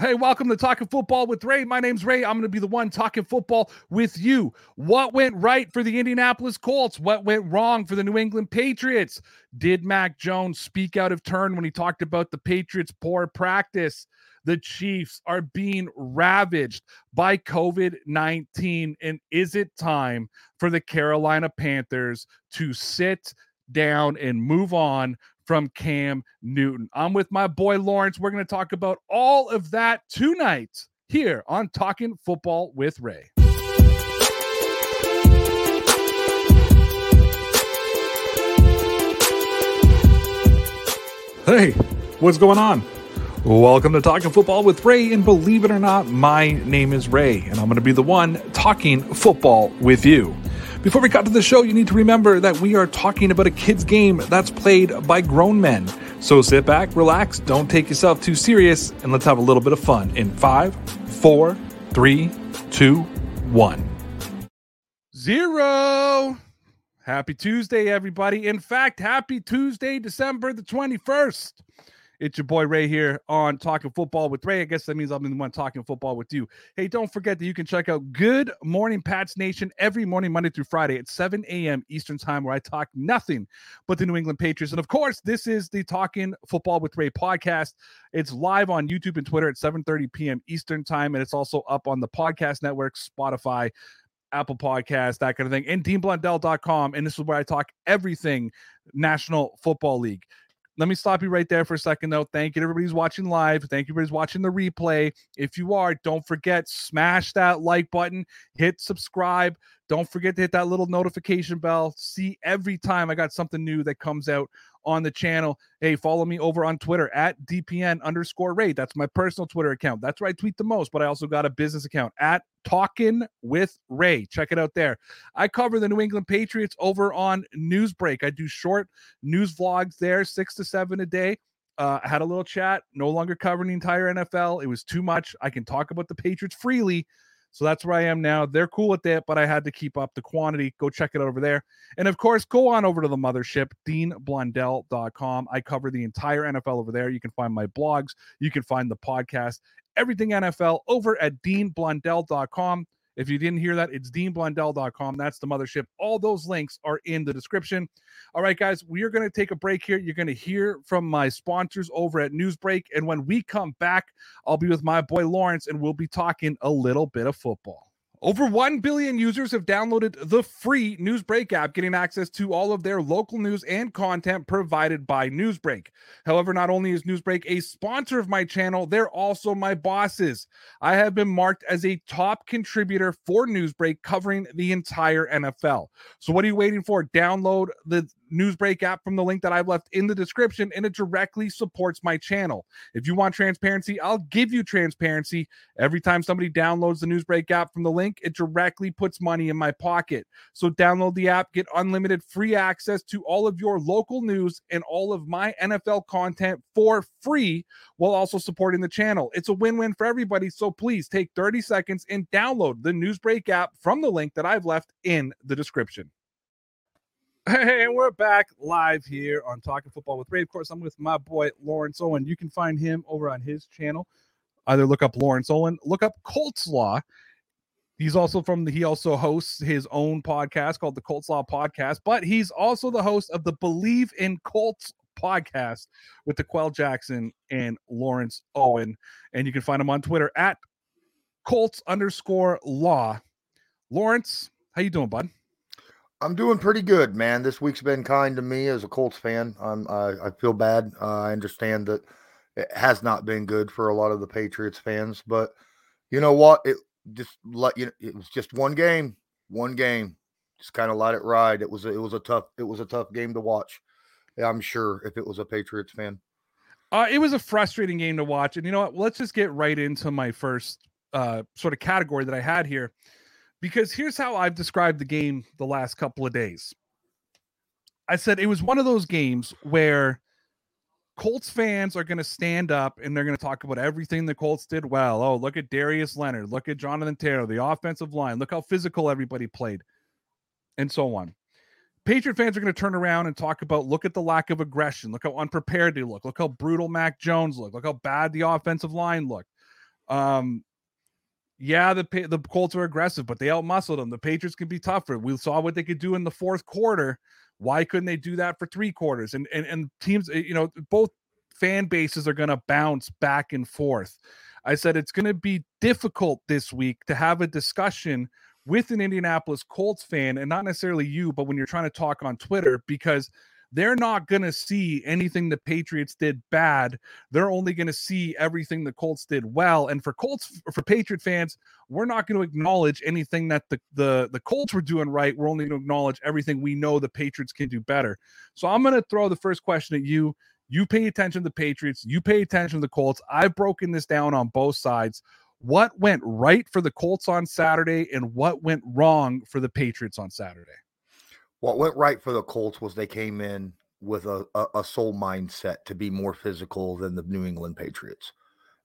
Hey, welcome to Talking Football with Ray. My name's Ray. I'm going to be the one talking football with you. What went right for the Indianapolis Colts? What went wrong for the New England Patriots? Did Mac Jones speak out of turn when he talked about the Patriots' poor practice? The Chiefs are being ravaged by COVID 19. And is it time for the Carolina Panthers to sit down and move on from Cam Newton. I'm with my boy Lawrence. We're going to talk about all of that tonight here on Talking Football with Ray. Hey, what's going on? Welcome to Talking Football with Ray. And believe it or not, my name is Ray, and I'm going to be the one talking football with you. Before we cut to the show, you need to remember that we are talking about a kid's game that's played by grown men. So sit back, relax, don't take yourself too serious, and let's have a little bit of fun in five, four, three, two, one. Zero. Happy Tuesday, everybody. In fact, happy Tuesday, December the 21st. It's your boy Ray here on Talking Football with Ray. I guess that means I'm the one talking football with you. Hey, don't forget that you can check out Good Morning Pats Nation every morning, Monday through Friday at 7 a.m. Eastern Time, where I talk nothing but the New England Patriots. And of course, this is the Talking Football with Ray podcast. It's live on YouTube and Twitter at 7:30 p.m. Eastern Time, and it's also up on the podcast network, Spotify, Apple Podcast, that kind of thing, and DeanBlundell.com. And this is where I talk everything National Football League let me stop you right there for a second, though. Thank you everybody's watching live. Thank you everybody's watching the replay. If you are, don't forget, smash that like button, hit subscribe. Don't forget to hit that little notification bell. See every time I got something new that comes out on the channel. Hey, follow me over on Twitter at DPN underscore Ray. That's my personal Twitter account. That's where I tweet the most, but I also got a business account at Talking with Ray. Check it out there. I cover the New England Patriots over on Newsbreak. I do short news vlogs there, six to seven a day. Uh, I had a little chat, no longer covering the entire NFL. It was too much. I can talk about the Patriots freely so that's where I am now. They're cool with it, but I had to keep up the quantity. Go check it over there. And of course, go on over to the mothership, deanblundell.com. I cover the entire NFL over there. You can find my blogs, you can find the podcast, everything NFL over at deanblundell.com. If you didn't hear that, it's deanblundell.com. That's the mothership. All those links are in the description. All right, guys, we are going to take a break here. You're going to hear from my sponsors over at Newsbreak. And when we come back, I'll be with my boy Lawrence and we'll be talking a little bit of football. Over 1 billion users have downloaded the free Newsbreak app, getting access to all of their local news and content provided by Newsbreak. However, not only is Newsbreak a sponsor of my channel, they're also my bosses. I have been marked as a top contributor for Newsbreak covering the entire NFL. So, what are you waiting for? Download the Newsbreak app from the link that I've left in the description, and it directly supports my channel. If you want transparency, I'll give you transparency. Every time somebody downloads the Newsbreak app from the link, it directly puts money in my pocket. So download the app, get unlimited free access to all of your local news and all of my NFL content for free while also supporting the channel. It's a win win for everybody. So please take 30 seconds and download the Newsbreak app from the link that I've left in the description. Hey, and we're back live here on Talking Football with Ray. Of course, I'm with my boy Lawrence Owen. You can find him over on his channel. Either look up Lawrence Owen, look up Colts Law. He's also from the, he also hosts his own podcast called the Colts Law Podcast, but he's also the host of the Believe in Colts podcast with the Quell Jackson and Lawrence Owen. And you can find him on Twitter at Colts underscore law. Lawrence, how you doing, bud? I'm doing pretty good, man. This week's been kind to me as a Colts fan. I'm I, I feel bad. Uh, I understand that it has not been good for a lot of the Patriots fans, but you know what? It just let you. It was just one game, one game. Just kind of let it ride. It was a, it was a tough it was a tough game to watch. I'm sure if it was a Patriots fan. Uh, it was a frustrating game to watch, and you know what? Let's just get right into my first uh, sort of category that I had here because here's how I've described the game the last couple of days. I said it was one of those games where Colts fans are going to stand up and they're going to talk about everything the Colts did well. Oh, look at Darius Leonard. Look at Jonathan Taylor, the offensive line. Look how physical everybody played, and so on. Patriot fans are going to turn around and talk about look at the lack of aggression. Look how unprepared they look. Look how brutal Mac Jones looked. Look how bad the offensive line looked. Um, yeah, the the Colts are aggressive, but they outmuscled them. The Patriots can be tougher. We saw what they could do in the fourth quarter. Why couldn't they do that for three quarters? And and and teams, eh, you know, both fan bases are going to bounce back and forth. I said it's going to be difficult this week to have a discussion with an Indianapolis Colts fan, and not necessarily you, but when you're trying to talk on Twitter, because they're not going to see anything the Patriots did bad. They're only going to see everything the Colts did well. And for Colts, for Patriot fans, we're not going to acknowledge anything that the, the, the Colts were doing right. We're only going to acknowledge everything we know the Patriots can do better. So I'm going to throw the first question at you. You pay attention to the Patriots, you pay attention to the Colts. I've broken this down on both sides. What went right for the Colts on Saturday and what went wrong for the Patriots on Saturday? What went right for the Colts was they came in with a, a, a soul mindset to be more physical than the New England Patriots.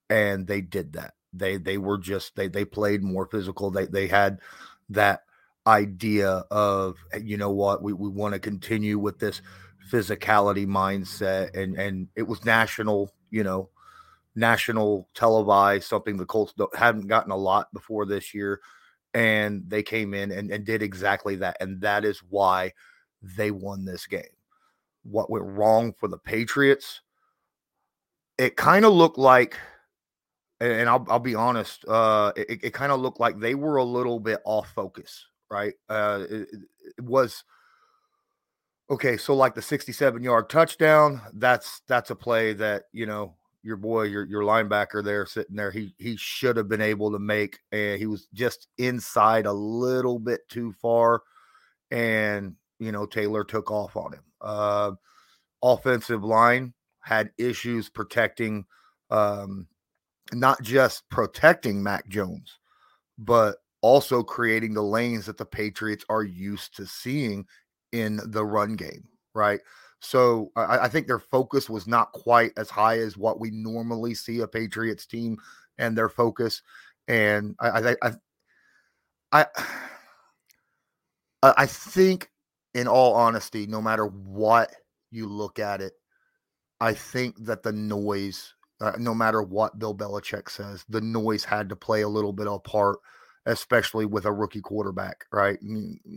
And they did that. They they were just they they played more physical. They they had that idea of you know what we, we want to continue with this physicality mindset and and it was national you know national televised something the colts hadn't gotten a lot before this year and they came in and, and did exactly that. And that is why they won this game. What went wrong for the Patriots? It kind of looked like, and I'll, I'll be honest, uh, it, it kind of looked like they were a little bit off focus, right? Uh, it, it was okay. So like the 67 yard touchdown, that's that's a play that you know your boy, your your linebacker there sitting there, he he should have been able to make, and he was just inside a little bit too far, and you know Taylor took off on him. Uh, offensive line had issues protecting, um, not just protecting Mac Jones, but also creating the lanes that the Patriots are used to seeing in the run game, right? So I, I, think their focus was not quite as high as what we normally see a Patriots team and their focus. And I, I, I, I, I think, in all honesty, no matter what you look at it, I think that the noise, uh, no matter what Bill Belichick says, the noise had to play a little bit of a part especially with a rookie quarterback, right?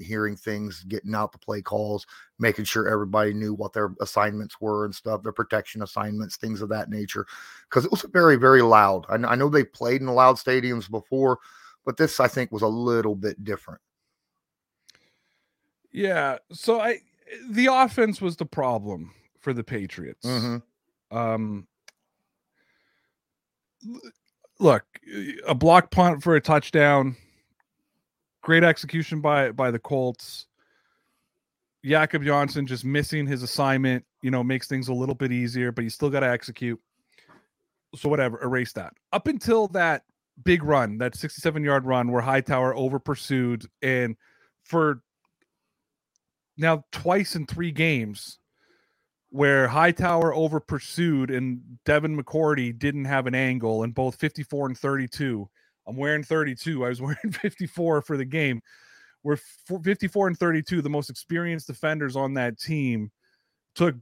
Hearing things, getting out the play calls, making sure everybody knew what their assignments were and stuff, their protection assignments, things of that nature. Because it was very, very loud. I, I know they played in loud stadiums before, but this I think was a little bit different. Yeah. So I, the offense was the problem for the Patriots. Mm-hmm. Um, look, a block punt for a touchdown. Great execution by by the Colts. Jakob Johnson just missing his assignment, you know, makes things a little bit easier, but you still got to execute. So whatever, erase that. Up until that big run, that 67 yard run where Hightower over pursued, and for now twice in three games, where Hightower over pursued and Devin McCourty didn't have an angle in both 54 and 32. I'm wearing 32. I was wearing 54 for the game. Where 54 and 32, the most experienced defenders on that team took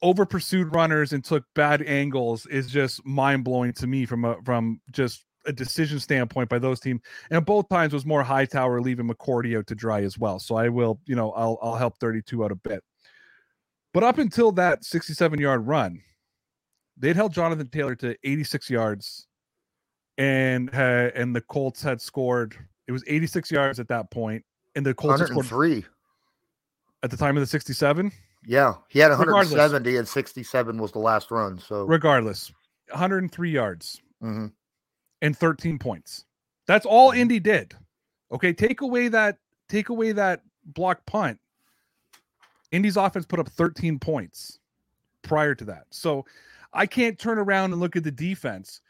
over pursued runners and took bad angles is just mind blowing to me from a from just a decision standpoint by those teams. And both times was more Hightower leaving McCourty out to dry as well. So I will, you know, I'll I'll help 32 out a bit. But up until that 67 yard run, they'd held Jonathan Taylor to 86 yards, and had, and the Colts had scored. It was 86 yards at that point, and the Colts had scored three at the time of the 67. Yeah, he had 170, regardless, and 67 was the last run. So regardless, 103 yards mm-hmm. and 13 points. That's all mm-hmm. Indy did. Okay, take away that take away that block punt Indy's offense put up 13 points prior to that. So I can't turn around and look at the defense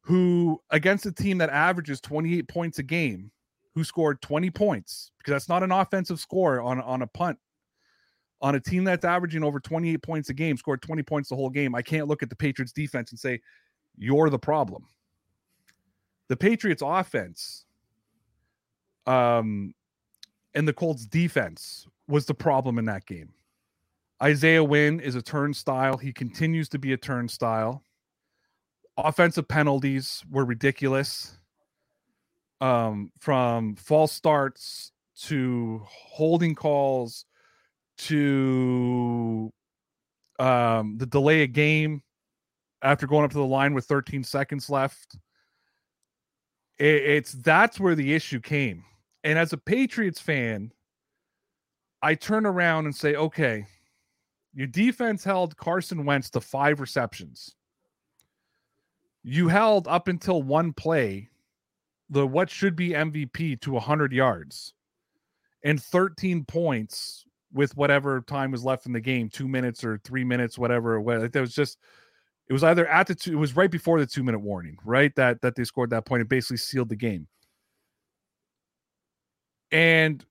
who against a team that averages 28 points a game who scored 20 points because that's not an offensive score on on a punt on a team that's averaging over 28 points a game scored 20 points the whole game i can't look at the patriots defense and say you're the problem the patriots offense um and the colts defense was the problem in that game. Isaiah Wynn is a turnstile. He continues to be a turnstile. offensive penalties were ridiculous. Um, from false starts to holding calls to um, the delay a game after going up to the line with 13 seconds left. It, it's that's where the issue came. And as a Patriots fan, I turn around and say, okay, your defense held Carson Wentz to five receptions. You held up until one play the what should be MVP to 100 yards and 13 points with whatever time was left in the game, two minutes or three minutes, whatever. It was just, it was either at the two, it was right before the two minute warning, right? That that they scored that point. It basically sealed the game. And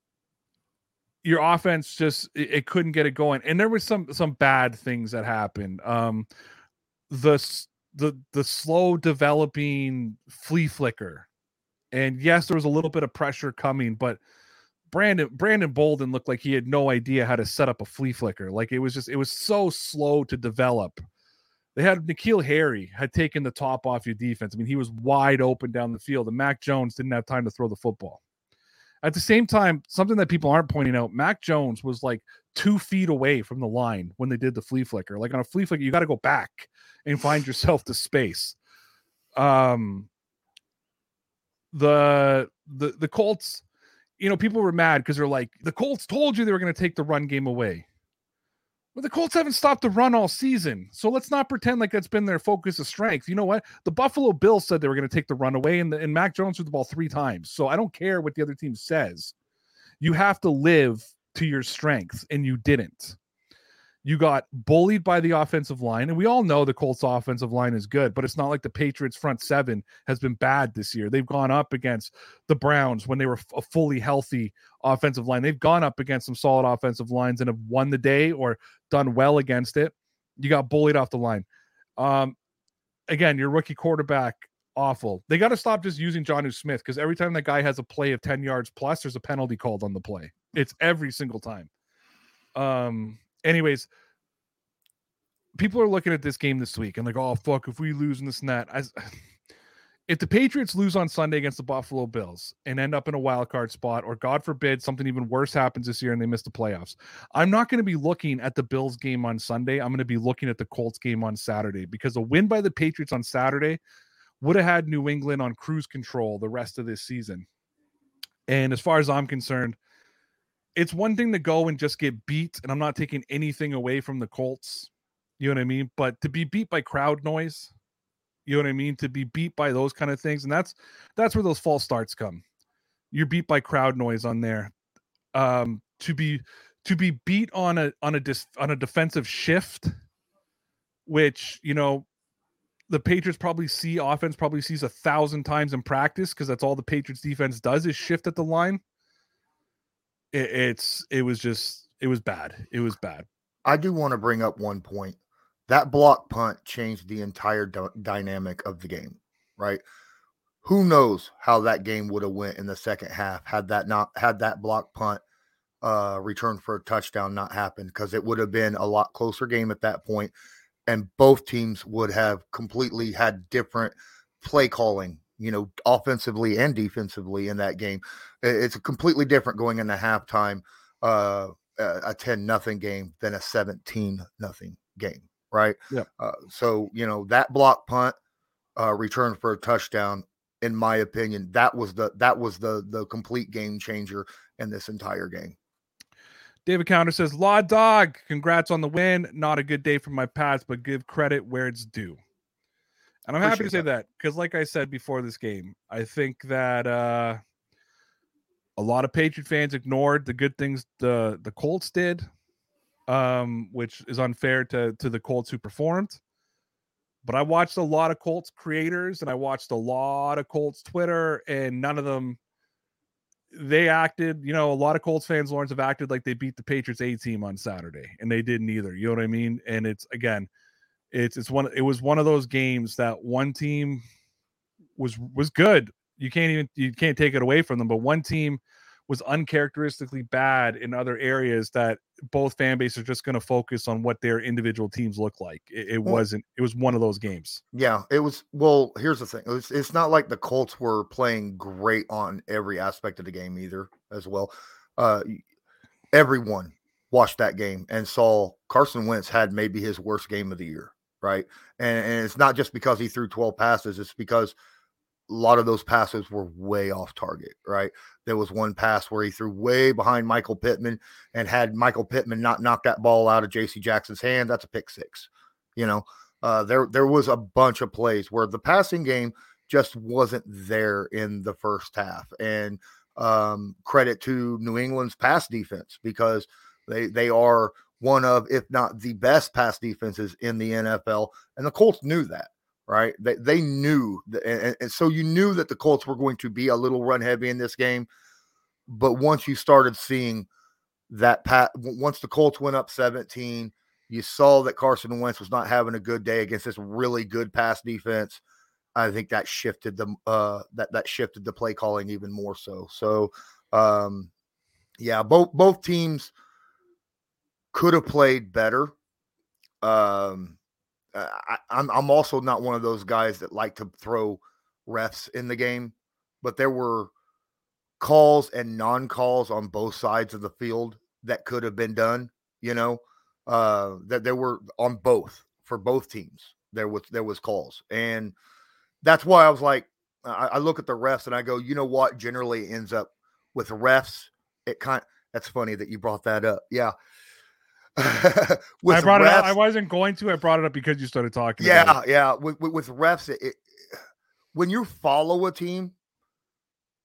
your offense just it, it couldn't get it going. And there was some some bad things that happened. Um the the the slow developing flea flicker. And yes, there was a little bit of pressure coming, but Brandon Brandon Bolden looked like he had no idea how to set up a flea flicker. Like it was just it was so slow to develop. They had N'Keal Harry had taken the top off your defense. I mean, he was wide open down the field, and Mac Jones didn't have time to throw the football. At the same time, something that people aren't pointing out, Mac Jones was like two feet away from the line when they did the flea flicker. Like on a flea flicker, you got to go back and find yourself the space. Um, the the the Colts you know, people were mad because they're like, the Colts told you they were going to take the run game away. Well, the Colts haven't stopped the run all season. So let's not pretend like that's been their focus of strength. You know what? The Buffalo Bills said they were going to take the run away, and, the, and Mac Jones threw the ball three times. So I don't care what the other team says. You have to live to your strengths, and you didn't. You got bullied by the offensive line, and we all know the Colts' offensive line is good, but it's not like the Patriots' front seven has been bad this year. They've gone up against the Browns when they were a fully healthy offensive line. They've gone up against some solid offensive lines and have won the day or done well against it. You got bullied off the line. Um, again, your rookie quarterback, awful. They got to stop just using Jonnu Smith because every time that guy has a play of 10 yards plus, there's a penalty called on the play. It's every single time. Um, anyways, people are looking at this game this week and like, oh fuck, if we lose in this and that. If the Patriots lose on Sunday against the Buffalo Bills and end up in a wild card spot, or God forbid something even worse happens this year and they miss the playoffs, I'm not going to be looking at the Bills game on Sunday. I'm going to be looking at the Colts game on Saturday because a win by the Patriots on Saturday would have had New England on cruise control the rest of this season. And as far as I'm concerned, it's one thing to go and just get beat, and I'm not taking anything away from the Colts. You know what I mean? But to be beat by crowd noise, you know what I mean? To be beat by those kind of things, and that's that's where those false starts come. You're beat by crowd noise on there. Um, to be to be beat on a on a dis, on a defensive shift, which you know the Patriots probably see offense probably sees a thousand times in practice because that's all the Patriots defense does is shift at the line it, it's it was just it was bad. It was bad. I do want to bring up one point. That block punt changed the entire d- dynamic of the game, right? Who knows how that game would have went in the second half had that not had that block punt uh return for a touchdown not happened because it would have been a lot closer game at that point and both teams would have completely had different play calling you know, offensively and defensively in that game. It's a completely different going into halftime, uh, a 10 nothing game than a 17 nothing game, right? Yeah. Uh, so, you know, that block punt uh, return for a touchdown, in my opinion, that was the that was the the complete game changer in this entire game. David Counter says, Law Dog, congrats on the win. Not a good day for my Pats, but give credit where it's due. And I'm happy to say that because, like I said before this game, I think that uh, a lot of Patriot fans ignored the good things the the Colts did, um, which is unfair to to the Colts who performed. But I watched a lot of Colts creators and I watched a lot of Colts Twitter, and none of them they acted, you know, a lot of Colts fans, Lawrence, have acted like they beat the Patriots A team on Saturday, and they didn't either. You know what I mean? And it's again, it's it's one it was one of those games that one team was was good. You can't even you can't take it away from them, but one team was uncharacteristically bad in other areas that both fan bases are just going to focus on what their individual teams look like. It, it well, wasn't. It was one of those games. Yeah, it was. Well, here's the thing. It was, it's not like the Colts were playing great on every aspect of the game either. As well, uh, everyone watched that game and saw Carson Wentz had maybe his worst game of the year, right? And, and it's not just because he threw 12 passes; it's because a lot of those passes were way off target, right? There was one pass where he threw way behind Michael Pittman and had Michael Pittman not knock that ball out of JC Jackson's hand. That's a pick six. You know, uh, there there was a bunch of plays where the passing game just wasn't there in the first half. And um, credit to New England's pass defense because they they are one of, if not the best pass defenses in the NFL. And the Colts knew that right? They, they knew, that, and, and, so you knew that the Colts were going to be a little run heavy in this game. But once you started seeing that pat, once the Colts went up 17, you saw that Carson Wentz was not having a good day against this really good pass defense. I think that shifted the uh that that shifted the play calling even more so. So um yeah, both both teams could have played better. Um uh, I, I'm I'm also not one of those guys that like to throw refs in the game, but there were calls and non-calls on both sides of the field that could have been done. You know, uh, that there were on both for both teams. There was there was calls, and that's why I was like, I, I look at the refs and I go, you know what? Generally ends up with refs. It kind. That's funny that you brought that up. Yeah, I brought refs, it up. I wasn't going to. I brought it up because you started talking. Yeah, yeah. With, with, with refs, it, it, when you follow a team,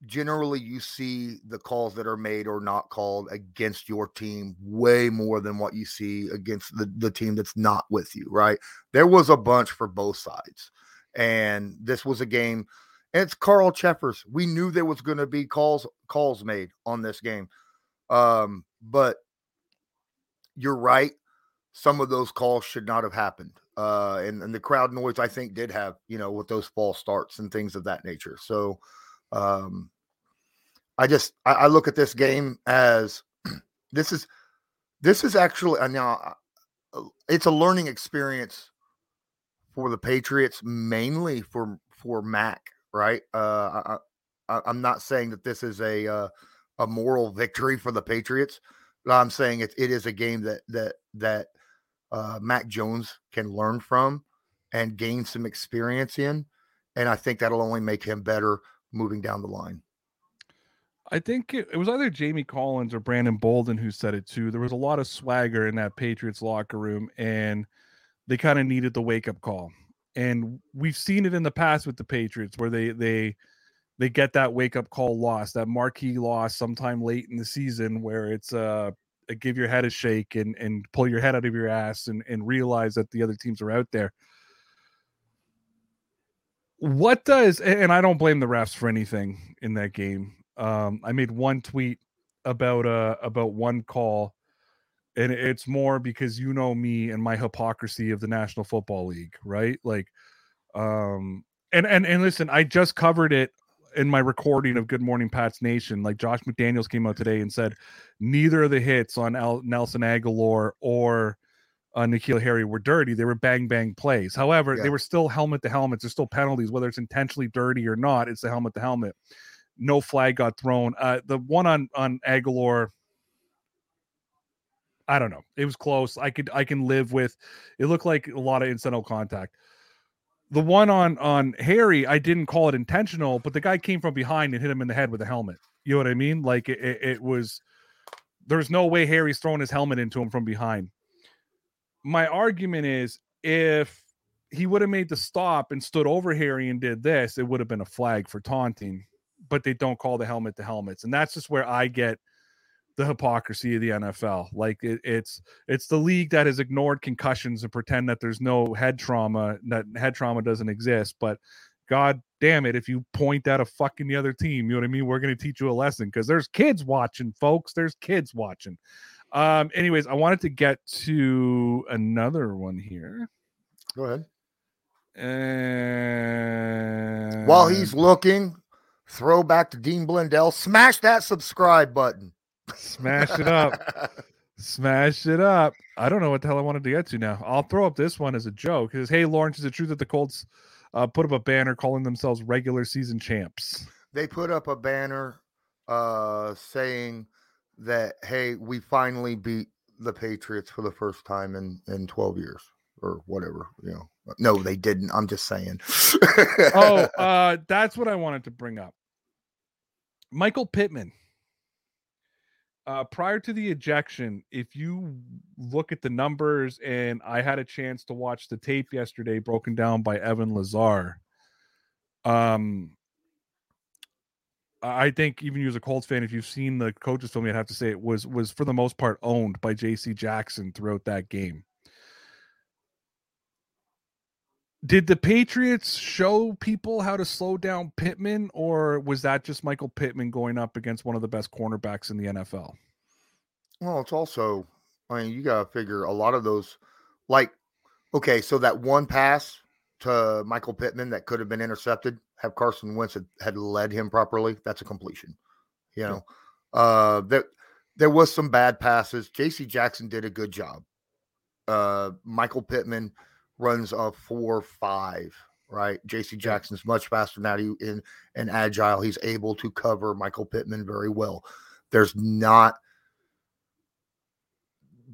generally you see the calls that are made or not called against your team way more than what you see against the, the team that's not with you. Right? There was a bunch for both sides, and this was a game. And it's Carl Cheffers. We knew there was going to be calls calls made on this game, um, but you're right. Some of those calls should not have happened. Uh, and, and the crowd noise, I think, did have, you know, with those false starts and things of that nature. So um, I just, I, I look at this game as this is, this is actually, now uh, it's a learning experience for the Patriots, mainly for, for Mac, right? Uh, I, am not saying that this is a, uh, a moral victory for the Patriots I'm saying it, it is a game that that that uh, Mac Jones can learn from and gain some experience in, and I think that'll only make him better moving down the line. I think it, it, was either Jamie Collins or Brandon Bolden who said it too. There was a lot of swagger in that Patriots locker room, and they kind of needed the wake up call. And we've seen it in the past with the Patriots where they they they get that wake up call loss, that marquee loss sometime late in the season where it's uh give your head a shake and and pull your head out of your ass and and realize that the other teams are out there. What does and I don't blame the refs for anything in that game. Um, I made one tweet about uh about one call and it's more because you know me and my hypocrisy of the National Football League, right? Like um and and and listen, I just covered it in my recording of Good Morning Pats Nation, like Josh McDaniels came out today and said neither of the hits on Al- Nelson Agholor or uh, N'Keal Harry were dirty. They were bang bang plays. However, yeah. they were still helmet to helmets. There's still penalties, whether it's intentionally dirty or not. It's the helmet to helmet. No flag got thrown. Uh, the one on on Agholor, I don't know. It was close. I could I can live with. It looked like a lot of incidental contact the one on on Harry, I didn't call it intentional, but the guy came from behind and hit him in the head with a helmet. You know what I mean? Like it, it, it was. There's no way Harry's throwing his helmet into him from behind. My argument is if he would have made the stop and stood over Harry and did this, it would have been a flag for taunting. But they don't call the helmet the helmets, and that's just where I get the hypocrisy of the NFL. Like it, it's it's the league that has ignored concussions and pretend that there's no head trauma, that head trauma doesn't exist. But God damn it, if you point at a fucking the other team, you know what I mean? We're gonna teach you a lesson because there's kids watching, folks. There's kids watching. Um, anyways, I wanted to get to another one here. Go ahead. And while he's looking, throw back to Dean Blundell. Smash that subscribe button. Smash it up. Smash it up. I don't know what the hell I wanted to get to now. I'll throw up this one as a joke. It says, Hey, Lawrence, is it true that the Colts uh, put up a banner calling themselves regular season champs? They put up a banner uh, saying that, hey, we finally beat the Patriots for the first time in, in 12 years or whatever, you know. No, they didn't. I'm just saying. oh, uh, that's what I wanted to bring up. Michael Pittman uh, prior to the ejection, if you look at the numbers, and I had a chance to watch the tape yesterday, broken down by Evan Lazar. Um, I think even you as a Colts fan, if you've seen the coaches film, you'd have to say it was was for the most part owned by J.C. Jackson throughout that game. Did the Patriots show people how to slow down Pittman, or was that just Michael Pittman going up against one of the best cornerbacks in the NFL? Well, it's also, I mean, you got to figure a lot of those, like, okay, so that one pass to Michael Pittman that could have been intercepted, have Carson Wentz had, had led him properly, that's a completion. You know, yeah. uh, there, there was some bad passes. JC Jackson did a good job. Uh, Michael Pittman, runs a four five, right? JC Jackson's much faster now in and agile. He's able to cover Michael Pittman very well. There's not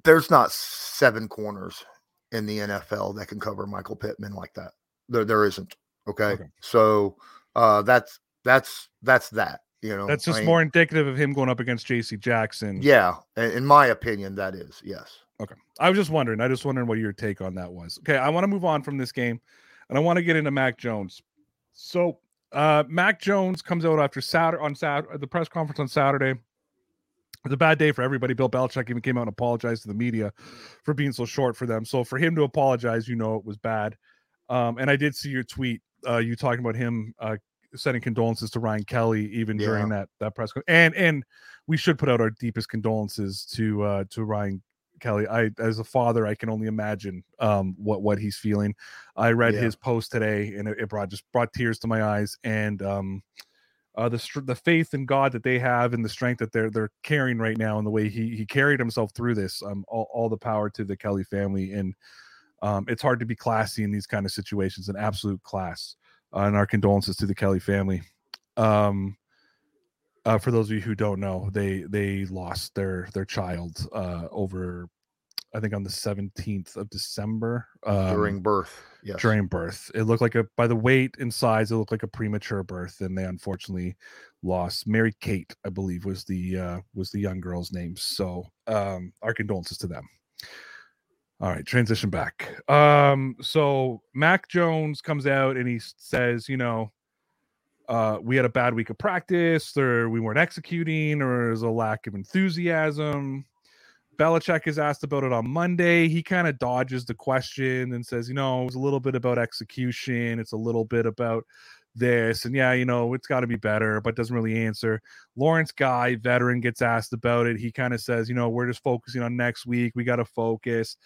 there's not seven corners in the NFL that can cover Michael Pittman like that. There there isn't. Okay. okay. So uh that's that's that's that. You know, that's just I mean, more indicative of him going up against JC Jackson. Yeah, in my opinion, that is yes. Okay. I was just wondering. I just wondering what your take on that was. Okay, I want to move on from this game and I want to get into Mac Jones. So uh Mac Jones comes out after Saturday on Saturday the press conference on Saturday. It's a bad day for everybody. Bill Belichick even came out and apologized to the media for being so short for them. So for him to apologize, you know it was bad. Um, and I did see your tweet, uh, you talking about him uh, sending condolences to Ryan Kelly even yeah. during that that press conference. And and we should put out our deepest condolences to uh, to Ryan Kelly. I, as a father, I can only imagine um, what what he's feeling. I read yeah. his post today, and it, it, brought just brought tears to my eyes, and um, uh, the the faith in God that they have, and the strength that they're they're carrying right now, and the way he he carried himself through this. Um, all, all the power to the Kelly family, and um, it's hard to be classy in these kind of situations. An absolute class, uh, and our condolences to the Kelly family. Um, uh, for those of you who don't know, they they lost their their child uh, over, I think on the seventeenth of December um, during birth. Yes. during birth. It looked like a by the weight and size, it looked like a premature birth, and they unfortunately lost. Mary Kate, I believe, was the uh, was the young girl's name. So um, our condolences to them. All right, transition back. Um, so Mac Jones comes out and he says, you know, uh, we had a bad week of practice, or we weren't executing, or there's a lack of enthusiasm. Belichick is asked about it on Monday. He kind of dodges the question and says, you know, it was a little bit about execution. It's a little bit about this. And yeah, you know, it's got to be better, but doesn't really answer. Lawrence Guy, veteran, gets asked about it. He kind of says, you know, we're just focusing on next week. We got to focus.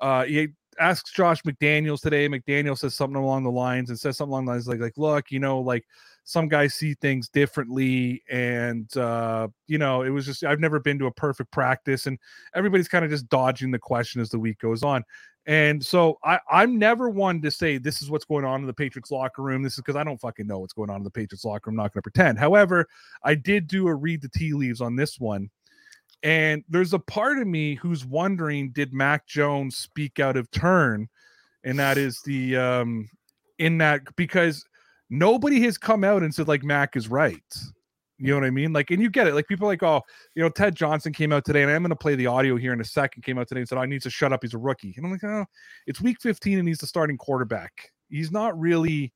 Uh, he asks Josh McDaniels today. McDaniel says something along the lines and says something along the lines like, like, look, you know, like some guys see things differently and uh you know it was just i've never been to a perfect practice and everybody's kind of just dodging the question as the week goes on and so I, I'm never one to say this is what's going on in the Patriots locker room. This is because I don't fucking know what's going on in the Patriots locker room. I'm not going to pretend. However, I did do a read the tea leaves on this one. And there's a part of me who's wondering, did Mac Jones speak out of turn? And that is the um in that because nobody has come out and said like Mac is right. You know what I mean? Like, and you get it. Like people like, oh, you know, Ted Johnson came out today, and I'm going to play the audio here in a second. Came out today and said, oh, I need to shut up. He's a rookie. And I'm like, oh, it's week 15 and he's the starting quarterback. He's not really.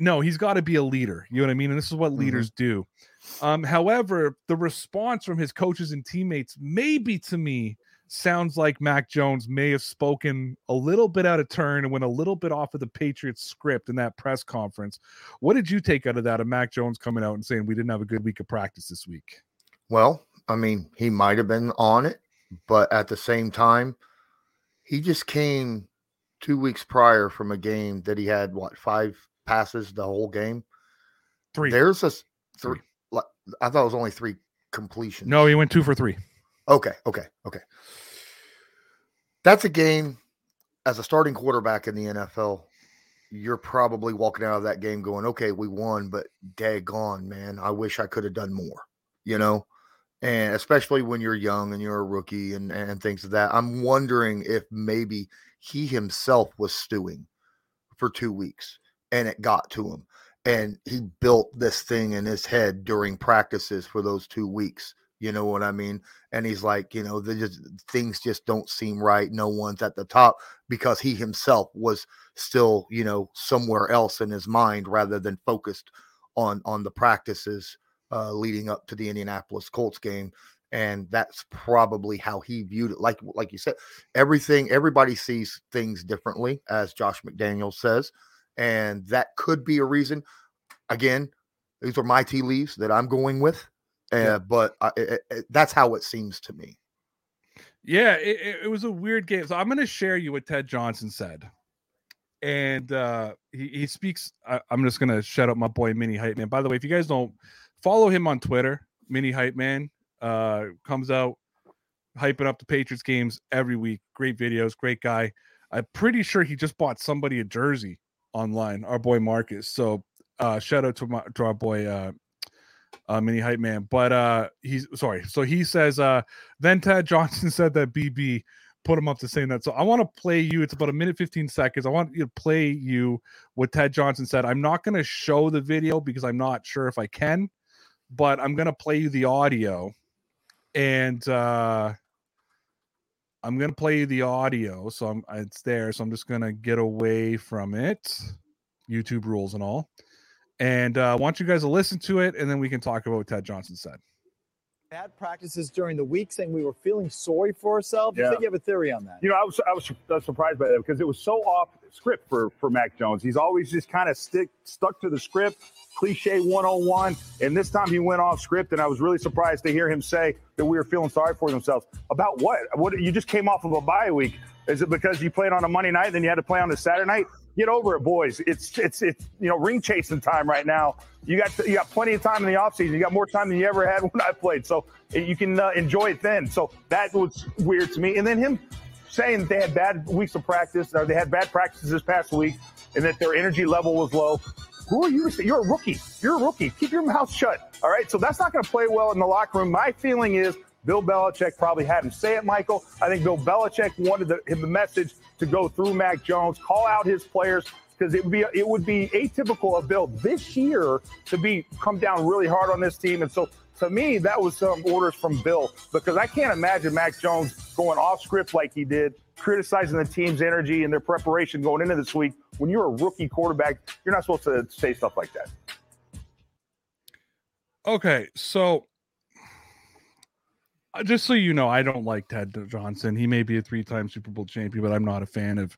No, he's got to be a leader. You know what I mean? And this is what mm-hmm. leaders do. Um, however, the response from his coaches and teammates, maybe to me, sounds like Mac Jones may have spoken a little bit out of turn and went a little bit off of the Patriots script in that press conference. What did you take out of that of Mac Jones coming out and saying we didn't have a good week of practice this week? Well, I mean, he might have been on it, but at the same time, he just came two weeks prior from a game that he had what five passes the whole game. Three. There's a three. I thought it was only three completions. No, he went two for three. Okay, okay, okay. That's a game as a starting quarterback in the NFL. You're probably walking out of that game going, okay, we won, but daggone, man, I wish I could have done more, you know? And especially when you're young and you're a rookie and, and things of that. I'm wondering if maybe he himself was stewing for two weeks and it got to him. And he built this thing in his head during practices for those two weeks. You know what I mean? and he's like, you know, the just things just don't seem right. No one's at the top because he himself was still, you know, somewhere else in his mind rather than focused on on the practices uh, leading up to the Indianapolis Colts game. And that's probably how he viewed it. Like like you said, everything everybody sees things differently, as Josh McDaniel says, and that could be a reason. Again, these are my tea leaves that I'm going with. Uh, Yeah. But I, it, it, that's how it seems to me. Yeah, it, it- was a weird game. So I'm going to share you what Ted Johnson said. And uh, he, he speaks. I, I'm just going to shut up my boy Mini Hype Man. By the way, if you guys don't follow him on Twitter, Mini Hype Man uh, comes out hyping up the Patriots games every week. Great videos, great guy. I'm pretty sure he just bought somebody a jersey online, our boy Marcus. So uh, shout out to, my, to our boy uh, uh, Mini Hype Man. But uh, he's sorry. So he says, uh, then Ted Johnson said that BB put him up to saying that. So I want to play you. It's about a minute 15 seconds. I want you to play you what Ted Johnson said. I'm not going to show the video because I'm not sure if I can, but I'm going to play you the audio. And uh, I'm going to play you the audio. So I'm, it's there. So I'm just going to get away from it. YouTube rules and all. And uh, I want you guys to listen to it, and then we can talk about what Ted Johnson said. Had practices during the week saying we were feeling sorry for ourselves. Yeah. I think you have a theory on that. You know, I was I was, I was surprised by that because it was so off script for for Mac Jones. He's always just kind of stick stuck to the script, cliche 101. And this time he went off script, and I was really surprised to hear him say that we were feeling sorry for themselves. About what? What you just came off of a bye week? Is it because you played on a Monday night, and then you had to play on a Saturday night? Get over it, boys. It's it's it's you know ring chasing time right now. You got you got plenty of time in the offseason. You got more time than you ever had when I played, so you can uh, enjoy it then. So that was weird to me. And then him saying they had bad weeks of practice or they had bad practices this past week and that their energy level was low. Who are you? You're a rookie. You're a rookie. Keep your mouth shut. All right. So that's not going to play well in the locker room. My feeling is Bill Belichick probably had him say it, Michael. I think Bill Belichick wanted the, the message to go through Mac Jones, call out his players because it would be it would be atypical of Bill this year to be come down really hard on this team. And so to me, that was some orders from Bill because I can't imagine Mac Jones going off script like he did, criticizing the team's energy and their preparation going into this week. When you're a rookie quarterback, you're not supposed to say stuff like that. Okay, so just so you know, I don't like Ted Johnson. He may be a three-time Super Bowl champion, but I'm not a fan of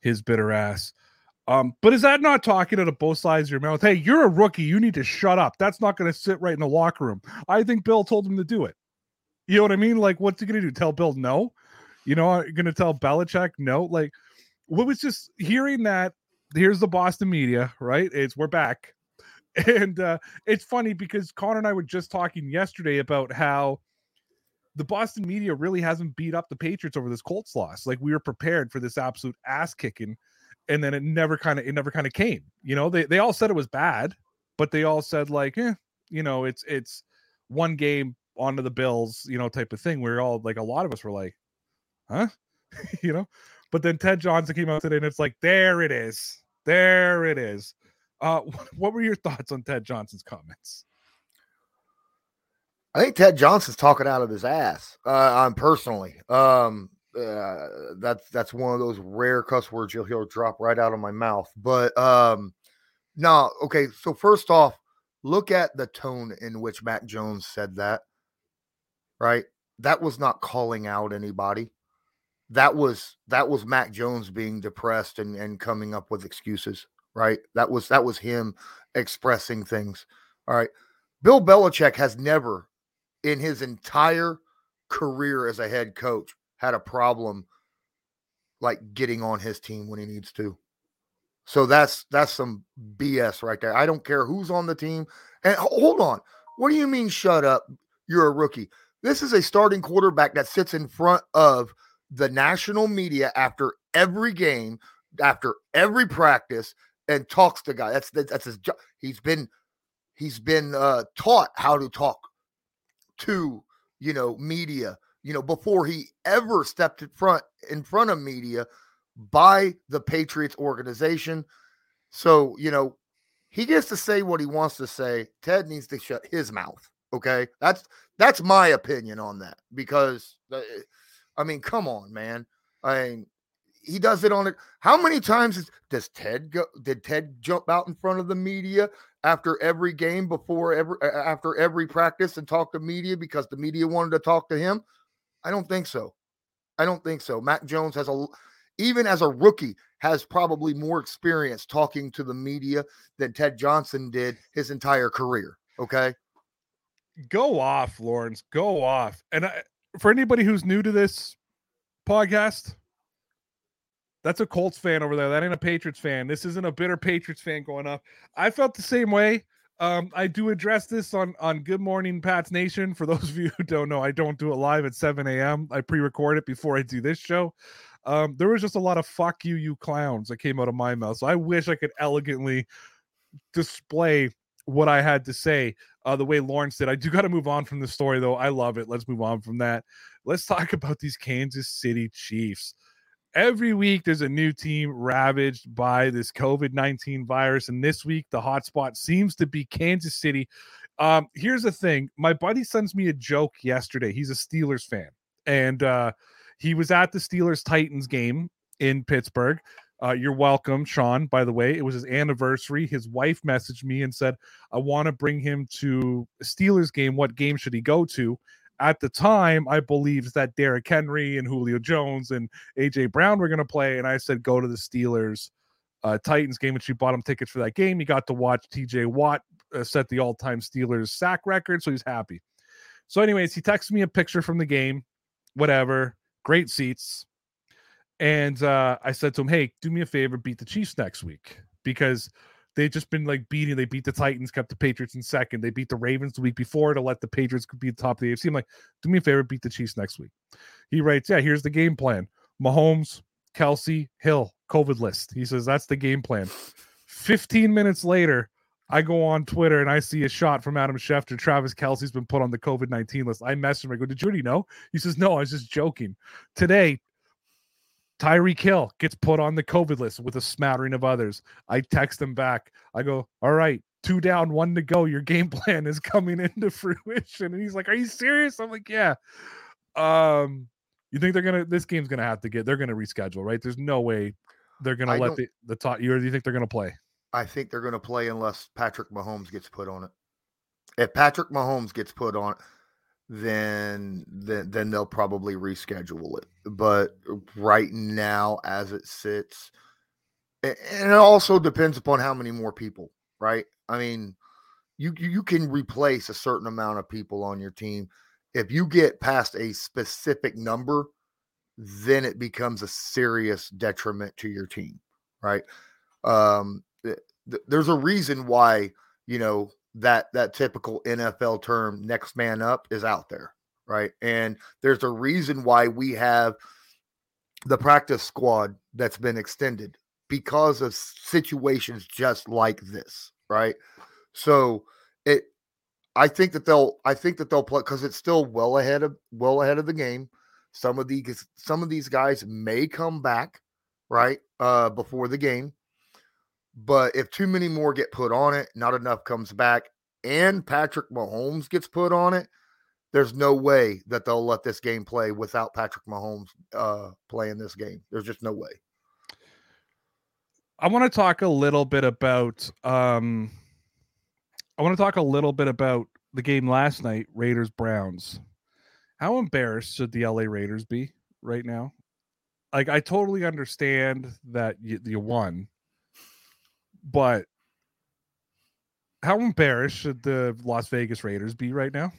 his bitter ass. Um, but is that not talking out of both sides of your mouth? Hey, you're a rookie. You need to shut up. That's not going to sit right in the locker room. I think Bill told him to do it. You know what I mean? Like, what's he going to do? Tell Bill no? You know, are going to tell Belichick no? Like, what was just hearing that? Here's the Boston media, right? It's we're back, and uh, it's funny because Connor and I were just talking yesterday about how the Boston media really hasn't beat up the Patriots over this Colts loss. Like we were prepared for this absolute ass kicking, and then it never kind of it never kind of came. You know, they they all said it was bad, but they all said like, eh, you know, it's it's one game onto the Bills, you know, type of thing. We're all like a lot of us were like, huh, you know. But then Ted Johnson came out today, and it's like, there it is, there it is. Uh, what were your thoughts on Ted Johnson's comments? I think Ted Johnson's talking out of his ass. Uh, I'm personally. Um, uh, that's that's one of those rare cuss words you'll hear drop right out of my mouth. But um, no, okay. So first off, look at the tone in which Mac Jones said that. Right, that was not calling out anybody. That was that was Mac Jones being depressed and and coming up with excuses. Right, that was that was him expressing things. All right, Bill Belichick has never in his entire career as a head coach had a problem like getting on his team when he needs to. So that's that's some BS right there. I don't care who's on the team. And hold on. What do you mean shut up? You're a rookie. This is a starting quarterback that sits in front of the national media after every game, after every practice, and talks to guys. That's that's his job. He's been he's been uh, taught how to talk to you know media. You know before he ever stepped in front in front of media by the Patriots organization. So you know he gets to say what he wants to say. Ted needs to shut his mouth. Okay, that's that's my opinion on that because uh, I mean, come on, man. I mean, he does it on it. How many times is, does Ted go? Did Ted jump out in front of the media after every game, before every after every practice, and talk to media because the media wanted to talk to him? I don't think so. I don't think so. Mac Jones has a even as a rookie has probably more experience talking to the media than Ted Johnson did his entire career. Okay. Go off, Lawrence. Go off. And I, for anybody who's new to this podcast, that's a Colts fan over there. That ain't a Patriots fan. This isn't a bitter Patriots fan going off. I felt the same way. Um, I do address this on on Good Morning Pats Nation. For those of you who don't know, I don't do it live at 7 a.m. I pre-record it before I do this show. Um, there was just a lot of fuck you, you clowns that came out of my mouth. So I wish I could elegantly display what I had to say uh, the way Lawrence did. I do got to move on from the story, though. I love it. Let's move on from that. Let's talk about these Kansas City Chiefs. Every week, there's a new team ravaged by this COVID 19 virus. And this week, the hotspot seems to be Kansas City. Um, here's the thing my buddy sends me a joke yesterday. He's a Steelers fan. And uh, he was at the Steelers Titans game in Pittsburgh. Uh, you're welcome, Sean. By the way, it was his anniversary. His wife messaged me and said, I want to bring him to a Steelers game. What game should he go to? At the time, I believed that Derrick Henry and Julio Jones and AJ Brown were going to play. And I said, go to the Steelers uh, Titans game. And she bought him tickets for that game. He got to watch TJ Watt uh, set the all time Steelers sack record. So he's happy. So, anyways, he texted me a picture from the game, whatever, great seats and uh, I said to him, "Hey, do me a favor, beat the Chiefs next week because they've just been like beating. They beat the Titans, kept the Patriots in second. They beat the Ravens the week before to let the Patriots be the top of the AFC. I'm like, do me a favor, beat the Chiefs next week. He writes, "Yeah, here's the game plan: Mahomes, Kelce, Hill, COVID list." He says that's the game plan. 15 minutes later, I go on Twitter and I see a shot from Adam Schefter. Travis Kelce's been put on the COVID 19 list. I messaged him. I go, Did you already know? He says, No, I was just joking. Today, Tyreek Hill gets put on the COVID list with a smattering of others. I text him back. I go, all right, two down, one to go. Your game plan is coming into fruition. And he's like, Are you serious? I'm like, Yeah. Um, you think they're gonna this game's gonna have to get they're gonna reschedule, right? There's no way they're gonna I let the, the top you or do you think they're gonna play? I think they're going to play unless Patrick Mahomes gets put on it. If Patrick Mahomes gets put on it, then then then they'll probably reschedule it. But right now, as it sits, and it also depends upon how many more people, right? I mean, you you can replace a certain amount of people on your team. If you get past a specific number, then it becomes a serious detriment to your team, right? Um, th- th- there's a reason why you know that that typical NFL term next man up is out there, right? And there's a reason why we have the practice squad that's been extended because of situations just like this, right? So it I think that they'll I think that they'll play because it's still well ahead of well ahead of the game. Some of these some of these guys may come back, right? Uh before the game. But if too many more get put on it, not enough comes back, and Patrick Mahomes gets put on it, there's no way that they'll let this game play without Patrick Mahomes uh, playing this game. There's just no way. I want to talk a little bit about um I want to talk a little bit about the game last night, Raiders Browns. How embarrassed should the LA Raiders be right now? Like I totally understand that you, you won, but how embarrassed should the Las Vegas Raiders be right now?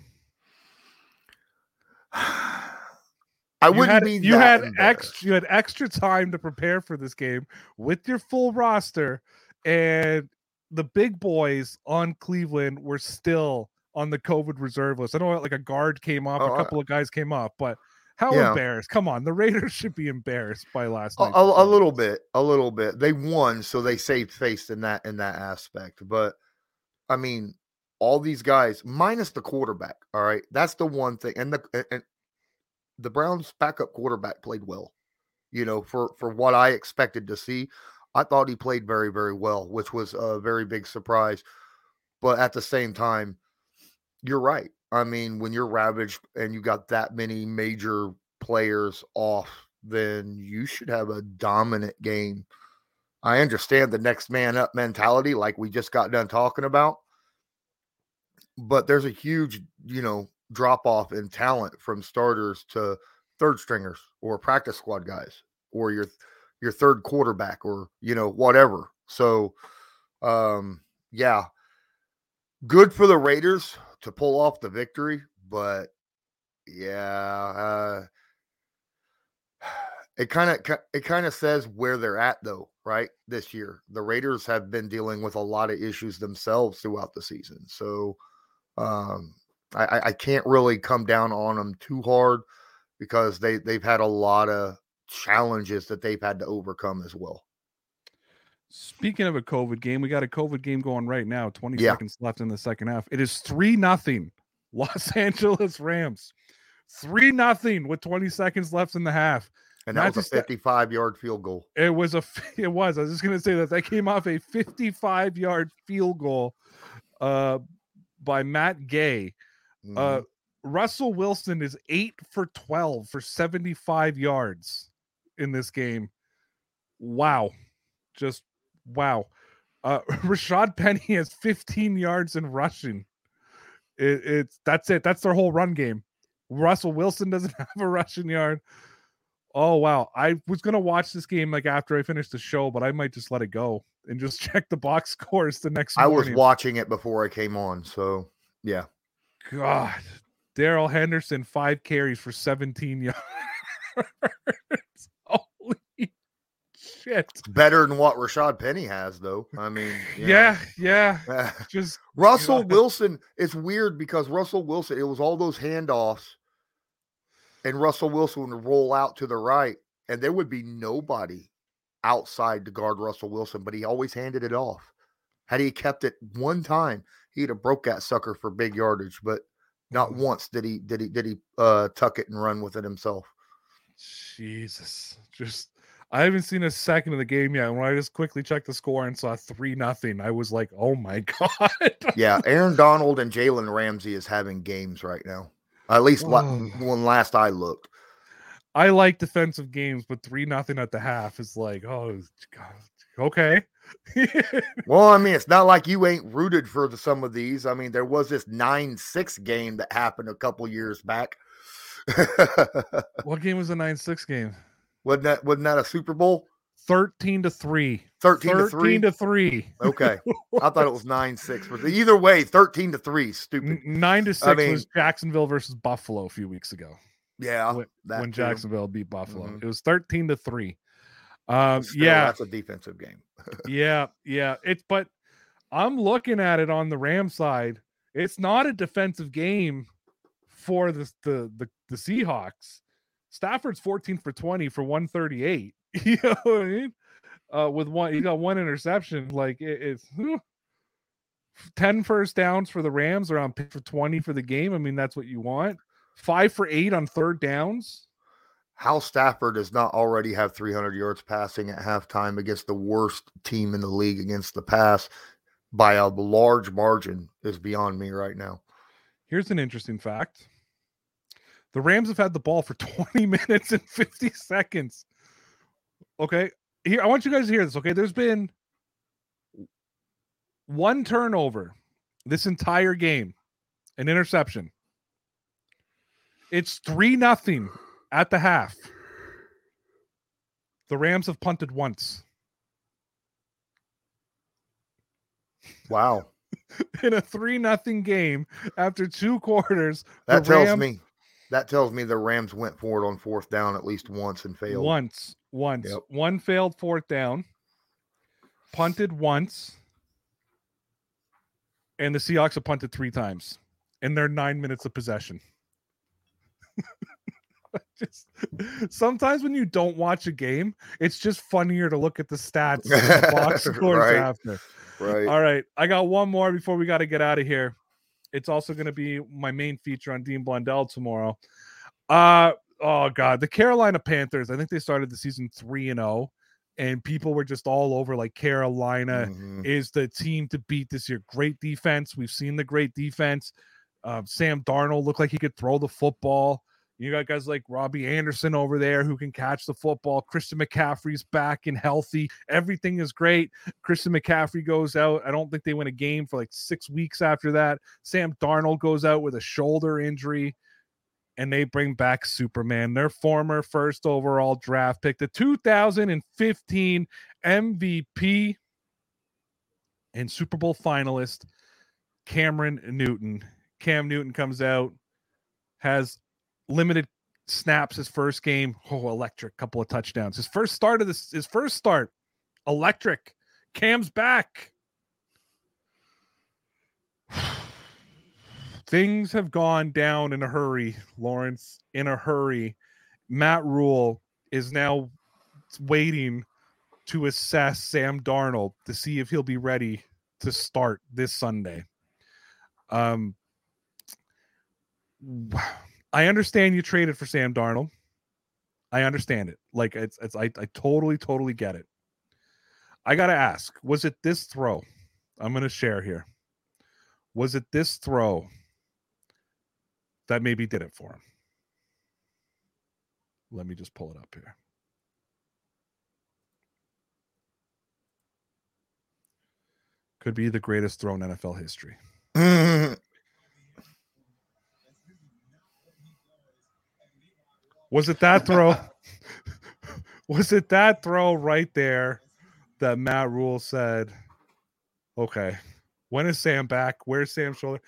I you wouldn't had, be. you had extra you had extra time to prepare for this game with your full roster and the big boys on Cleveland were still on the COVID reserve list. I know like a guard came off, Oh, a I- couple of guys came off, but how Yeah. embarrassed? Come on, the Raiders should be embarrassed by last A, night. a, a little bit, a little bit. They won, so they saved face in that in that aspect. But I mean, all these guys minus the quarterback. All right, that's the one thing. And the and the Browns' backup quarterback played well. You know, for for what I expected to see, I thought he played very very well, which was a very big surprise. But at the same time, you're right. I mean, when you're ravaged and you got that many major players off, then you should have a dominant game. I understand the next man up mentality, like we just got done talking about, but there's a huge, you know, drop off in talent from starters to third stringers or practice squad guys or your your third quarterback or you know whatever. So, um, yeah, good for the Raiders to pull off the victory, but yeah, uh, it kind of it kind of says where they're at though, right? This year, the Raiders have been dealing with a lot of issues themselves throughout the season, so um, I, I- I can't really come down on them too hard because they they've had a lot of challenges that they've had to overcome as well. Speaking of a COVID game, we got a COVID game going right now. 20 Yeah. seconds left in the second half. It is 3 nothing. Los Angeles Rams. 3 nothing with 20 seconds left in the half. And Not that was a just that- 55 yard field goal. It was a it was. I was just going to say that that came off a 55-yard field goal uh by Matt Gay. Uh Mhm. Russell Wilson is 8 for 12 for 75 yards in this game. Wow. Just wow. Uh Rashaad Penny has 15 yards in rushing. It, it's that's it. That's their whole run game. Russell Wilson doesn't have a rushing yard. Oh wow. I was gonna watch this game like after I finished the show, but I might just let it go and just check the box scores the next I was watching it before I came on, so yeah. God, Darrell Henderson, five carries for 17 yards. Shit. It's better than what Rashaad Penny has, though. I mean, you know. Yeah, yeah. Just Russell God. Wilson, it's weird because Russell Wilson, it was all those handoffs, and Russell Wilson would roll out to the right, and there would be nobody outside to guard Russell Wilson, but he always handed it off. Had he kept it one time, he'd have broke that sucker for big yardage, but not Mhm. once did he did he did he uh tuck it and run with it himself. Jesus. Just I haven't seen a second of the game yet. When I just quickly checked the score and saw three nothing, I was like, oh my god. Yeah, Aaron Donald and Jalen Ramsey is having games right now. At least la- Oh. when last I looked. I like defensive games, but three nothing at the half is like, oh god. Okay. Well, I mean, it's not like you ain't rooted for the, some of these. I mean, there was this 9 6 game that happened a couple years back. what game was the 9-6 game? Wasn't, that, wasn't that a Super Bowl? 13 to 3. 13 to 13 3? to 3. Okay. I thought it was 9 6. But either way, 13 to 3. Stupid. Nine to six I mean- was Jacksonville versus Buffalo a few weeks ago Yeah. when, that when. Jacksonville beat Buffalo. Mhm. It was thirteen to three. Um, Still, yeah, That's a defensive game. yeah, yeah. It's but I'm looking at it on the Ram side. It's not a defensive game for the the the, the Seahawks. Stafford's 14 for 20 for 138. you know what I mean? Uh, with one, he got one interception. Like it, it's whew. 10 first downs for the Rams around for 20 for the game. I mean, that's what you want. Five for eight on third downs. How Stafford does not already have 300 yards passing at halftime against the worst team in the league against the pass by a large margin is beyond me right now. Here's an interesting fact. The Rams have had the ball for 20 minutes and 50 seconds. Okay. Here, I want you guys to hear this. Okay. There's been one turnover this entire game, an interception. It's three nothing at the half. The Rams have punted once Wow. in a three nothing game after two quarters. That tells Rams- me That tells me the Rams went for it on fourth down at least once and failed. Once, once, Yep. one failed fourth down, punted once, and the Seahawks have punted three times in their nine minutes of possession. just sometimes when you don't watch a game, it's just funnier to look at the stats the box scores Right. after. Right. All right, I got one more before we got to get out of here. It's also going to be my main feature on Dean Blundell tomorrow. Uh oh god, the Carolina Panthers. I think they started the season three and zero, and people were just all over like Carolina Mhm. is the team to beat this year. Great defense. We've seen the great defense. Uh, Sam Darnold looked like he could throw the football. You got guys like Robbie Anderson over there who can catch the football. Christian McCaffrey's back and healthy. Everything is great. Christian McCaffrey goes out. I don't think they win a game for like six weeks after that. Sam Darnold goes out with a shoulder injury. And they bring back Superman, their former first overall draft pick, the 2015 MVP and Super Bowl finalist Cameron Newton. Cam Newton comes out, has limited snaps his first game. Oh, electric, couple of touchdowns. His first start of this, his first start, electric. Cam's back. Things have gone down in a hurry, Lawrence. In a hurry. Matt Rhule is now waiting to assess Sam Darnold to see if he'll be ready to start this Sunday. Um, I understand you traded for Sam Darnold. I understand it. Like it's, it's I, I totally, totally get it. I gotta ask, was it this throw? I'm gonna share here. Was it this throw that maybe did it for him? Let me just pull it up here. Could be the greatest throw in NFL history. Was it that throw? was it that throw right there that Matt Rhule said, okay, when is Sam back? Where's Sam's shoulder?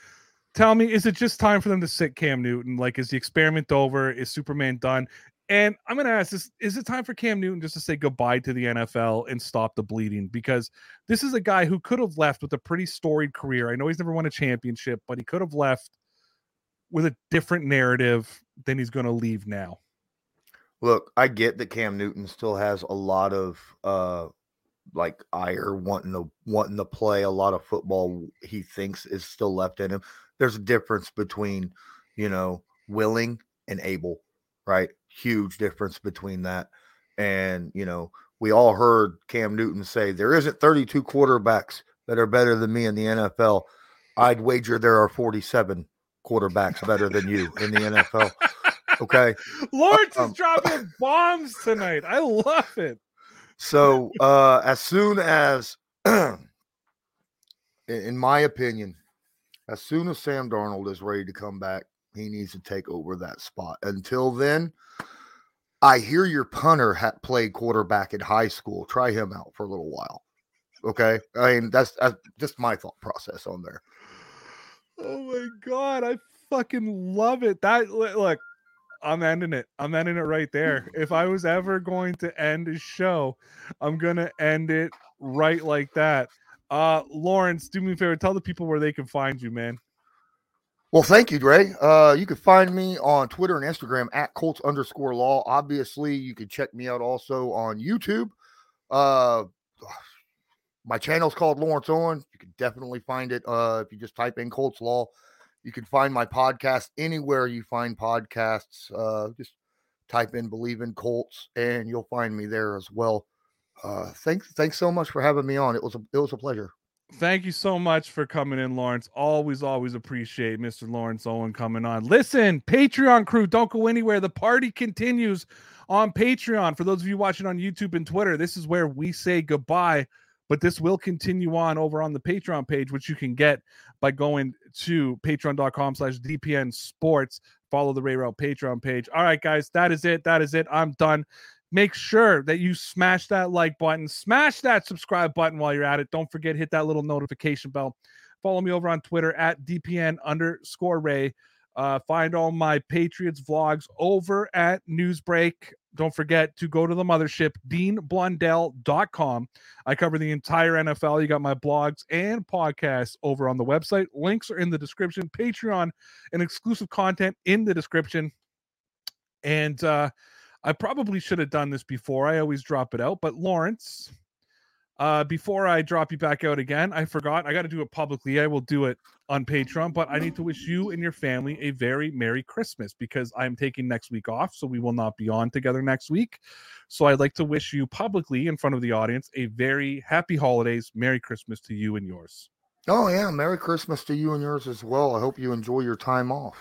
Tell me, is it just time for them to sit Cam Newton? Like, is the experiment over? Is Superman done? And I'm going to ask this is it time for Cam Newton just to say goodbye to the NFL and stop the bleeding? Because this is a guy who could have left with a pretty storied career. I know he's never won a championship, but he could have left with a different narrative than he's going to leave now. Look, I get that Cam Newton still has a lot of uh like ire wanting to wanting to play a lot of football he thinks is still left in him. There's a difference between, you know, willing and able, right? Huge difference between that. And, you know, we all heard Cam Newton say there isn't 32 quarterbacks that are better than me in the NFL. I'd wager there are 47 quarterbacks better than you in the NFL. Okay. Lawrence Um, is dropping bombs tonight. I love it. So uh as soon as in- my opinion, as soon as Sam Darnold is ready to come back, he needs to take over that spot. Until then, I hear your punter had played quarterback in high school. Try him out for a little while. Okay. I mean, that's, that's just my thought process on there. Oh my god, I fucking love it. That look, I'm ending it. I'm ending it right there. If I was ever going to end a show, I'm gonna end it right like that. Uh Lawrence, do me a favor, tell the people where they can find you, man. Well, thank you, Ray. Uh, you can find me on Twitter and Instagram at Colts underscore law. Obviously, you can check me out also on YouTube. Uh, my channel's called Lawrence Owen. You can definitely find it uh, if you just type in Colts Law. You can find my podcast anywhere you find podcasts. Uh, just type in Believe in Colts, and you'll find me there as well. Uh, thanks, thanks so much for having me on. It was a, it was a pleasure. Thank you so much for coming in, Lawrence. Always, always appreciate Mr. Lawrence Owen coming on. Listen, Patreon crew, don't go anywhere. The party continues on Patreon. For those of you watching on YouTube and Twitter, this is where we say goodbye, but this will continue on over on the Patreon page, which you can get by going to patreon.com slash DPN sports. Follow the Ray Rauth Patreon page. All right, guys, that is it. That is it. I'm done make sure that you smash that like button, smash that subscribe button while you're at it. Don't forget, hit that little notification bell. Follow me over on Twitter at DPN underscore Ray. Uh, find all my Patriots vlogs over at Newsbreak. Don't forget to go to the mothership, deanblundell.com. I cover the entire NFL. You got my blogs and podcasts over on the website. Links are in the description. Patreon and exclusive content in the description. And uh, I probably should have done this before. I always drop it out. But Lawrence, uh, before I drop you back out again, I forgot. I got to do it publicly. I will do it on Patreon, but I need to wish you and your family a very Merry Christmas because I'm taking next week off. So we will not be on together next week. So I'd like to wish you publicly in front of the audience a very happy holidays, Merry Christmas to you and yours. Oh, yeah. Merry Christmas to you and yours as well. I hope you enjoy your time off.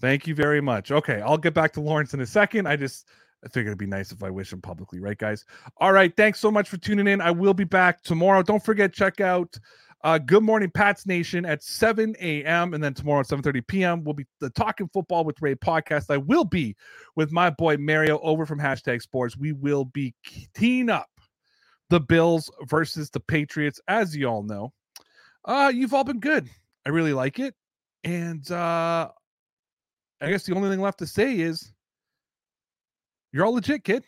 Thank you very much. Okay, I'll get back to Lawrence in a second. I just I figured it'd be nice if I wish him publicly, right, guys? All right, thanks so much for tuning in. I will be back tomorrow. Don't forget, check out uh, Good Morning Pats Nation at 7 a.m. and then tomorrow at 7:30 p.m. will be the Talking Football with Ray podcast. I will be with my boy Mario over from Hashtag Sports. We will be teeing up the Bills versus the Patriots, as you all know. Uh, you've all been good. I really like it, and uh, I guess the only thing left to say is you're all legit, kid.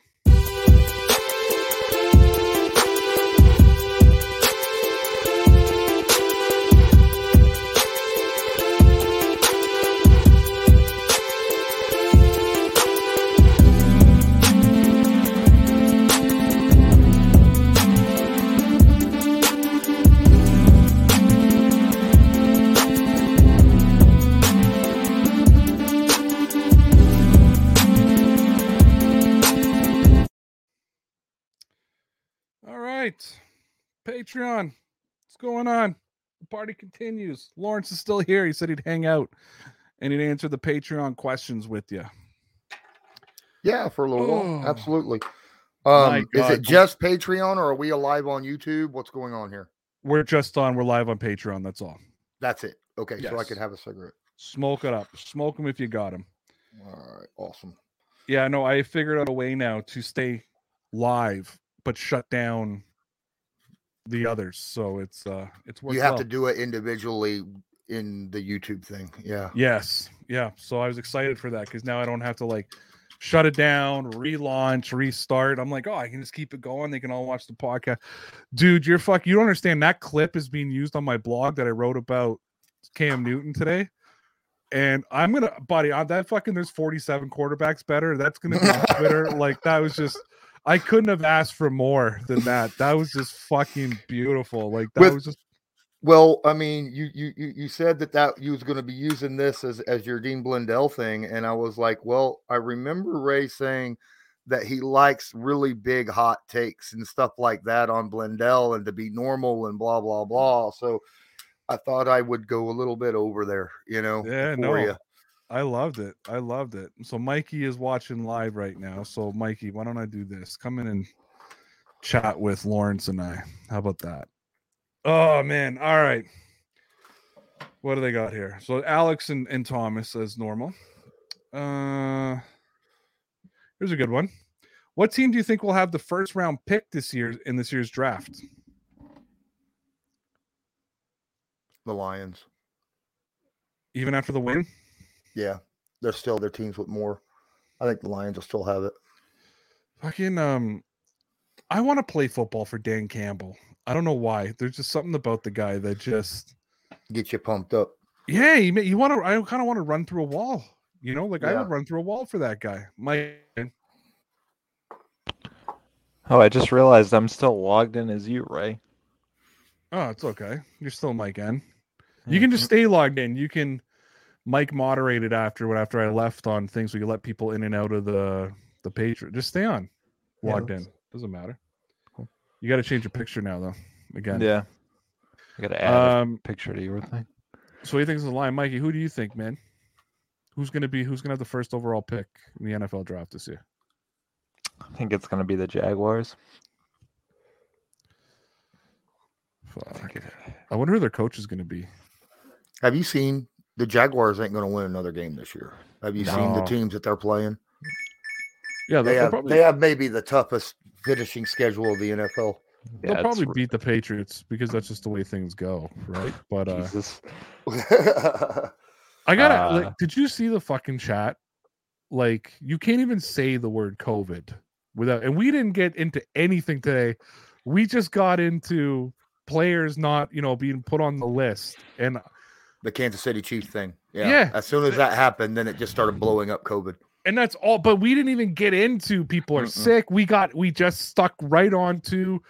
Right. Patreon. What's going on? The party continues. Lawrence is still here. He said he'd hang out and he'd answer the Patreon questions with you. Yeah, for a little Oh. while. Absolutely. Um, is it just Patreon or are we alive on YouTube? What's going on here? We're just on. We're live on Patreon. That's all. That's it. Okay, so I could have a cigarette. Smoke it up. Smoke them if you got them. All right, awesome. Yeah, no, I figured out a way now to stay live but shut down the others. So it's uh it's worked You have well. to do it individually in the YouTube thing. Yeah. Yes. Yeah. So I was excited for that because now I don't have to like shut it down, relaunch, restart. I'm like, oh, I can just keep it going. They can all watch the podcast. Dude, you're fuck. You don't understand. That clip is being used on my blog that I wrote about Cam Newton today. And I'm gonna, buddy, on that fucking there's 47 quarterbacks better. That's gonna be on Twitter. Like that was just, I couldn't have asked for more than that. That was just fucking beautiful. Like that With- was just Well, I mean, you you you you said that that you was going to be using this as as your Dean Blundell thing, and I was like, well, I remember Ray saying that he likes really big hot takes and stuff like that on Blundell and to be normal and blah blah blah. So I thought I would go a little bit over there, you know, Yeah, no. you. I loved it. I loved it. So Mikey is watching live right now. So Mikey, why don't I do this? Come in and chat with Lawrence and I. How about that? Oh man. All right. What do they got here? So Alex and, and Thomas as normal. Uh here's a good one. What team do you think will have the first round pick this year in this year's draft? The Lions, Even after the win? Yeah, they're still their teams with more. I think the Lions will still have it. Fucking um I want to play football for Dan Campbell. I don't know why. There's just something about the guy that just Get you pumped up. yeah, you, ma- you want to I kind of want to run through a wall. You know, like I would run through a wall for that guy. My Oh, I just realized I'm still logged in as you, Ray. Oh, it's okay. You're still Mike N. You can just stay logged in. You can Mike moderated after what after I left on things. We can let people in and out of the the page. Just stay on Yeah, logged in. Doesn't matter. Cool. You got to change your picture now though. Again. Yeah. I gotta add a Um. picture to your thing. So what do you think is the line, Mikey? Who do you think, man? Who's gonna be who's gonna have the first overall pick in the NFL draft this year? I think it's gonna be the Jaguars. Fuck. think it- I wonder who their coach is gonna be. Have you seen the Jaguars ain't going to win another game this year? Have you seen the teams that they're playing? Yeah, They have, probably they have maybe the toughest finishing schedule of the NFL. they'll yeah, probably it's- beat the Patriots because that's just the way things go, right? But uh Jesus. I gotta. Uh, like, did you see the fucking chat? Like, you can't even say the word COVID without. And we didn't get into anything today. We just got into players not, you know, being put on the list. And The Kansas City Chiefs thing. Yeah. Yeah. As soon as that happened, then it just started blowing up COVID. and that's all. But we didn't even get into people are Mm-mm. sick. We got. We just stuck right on to.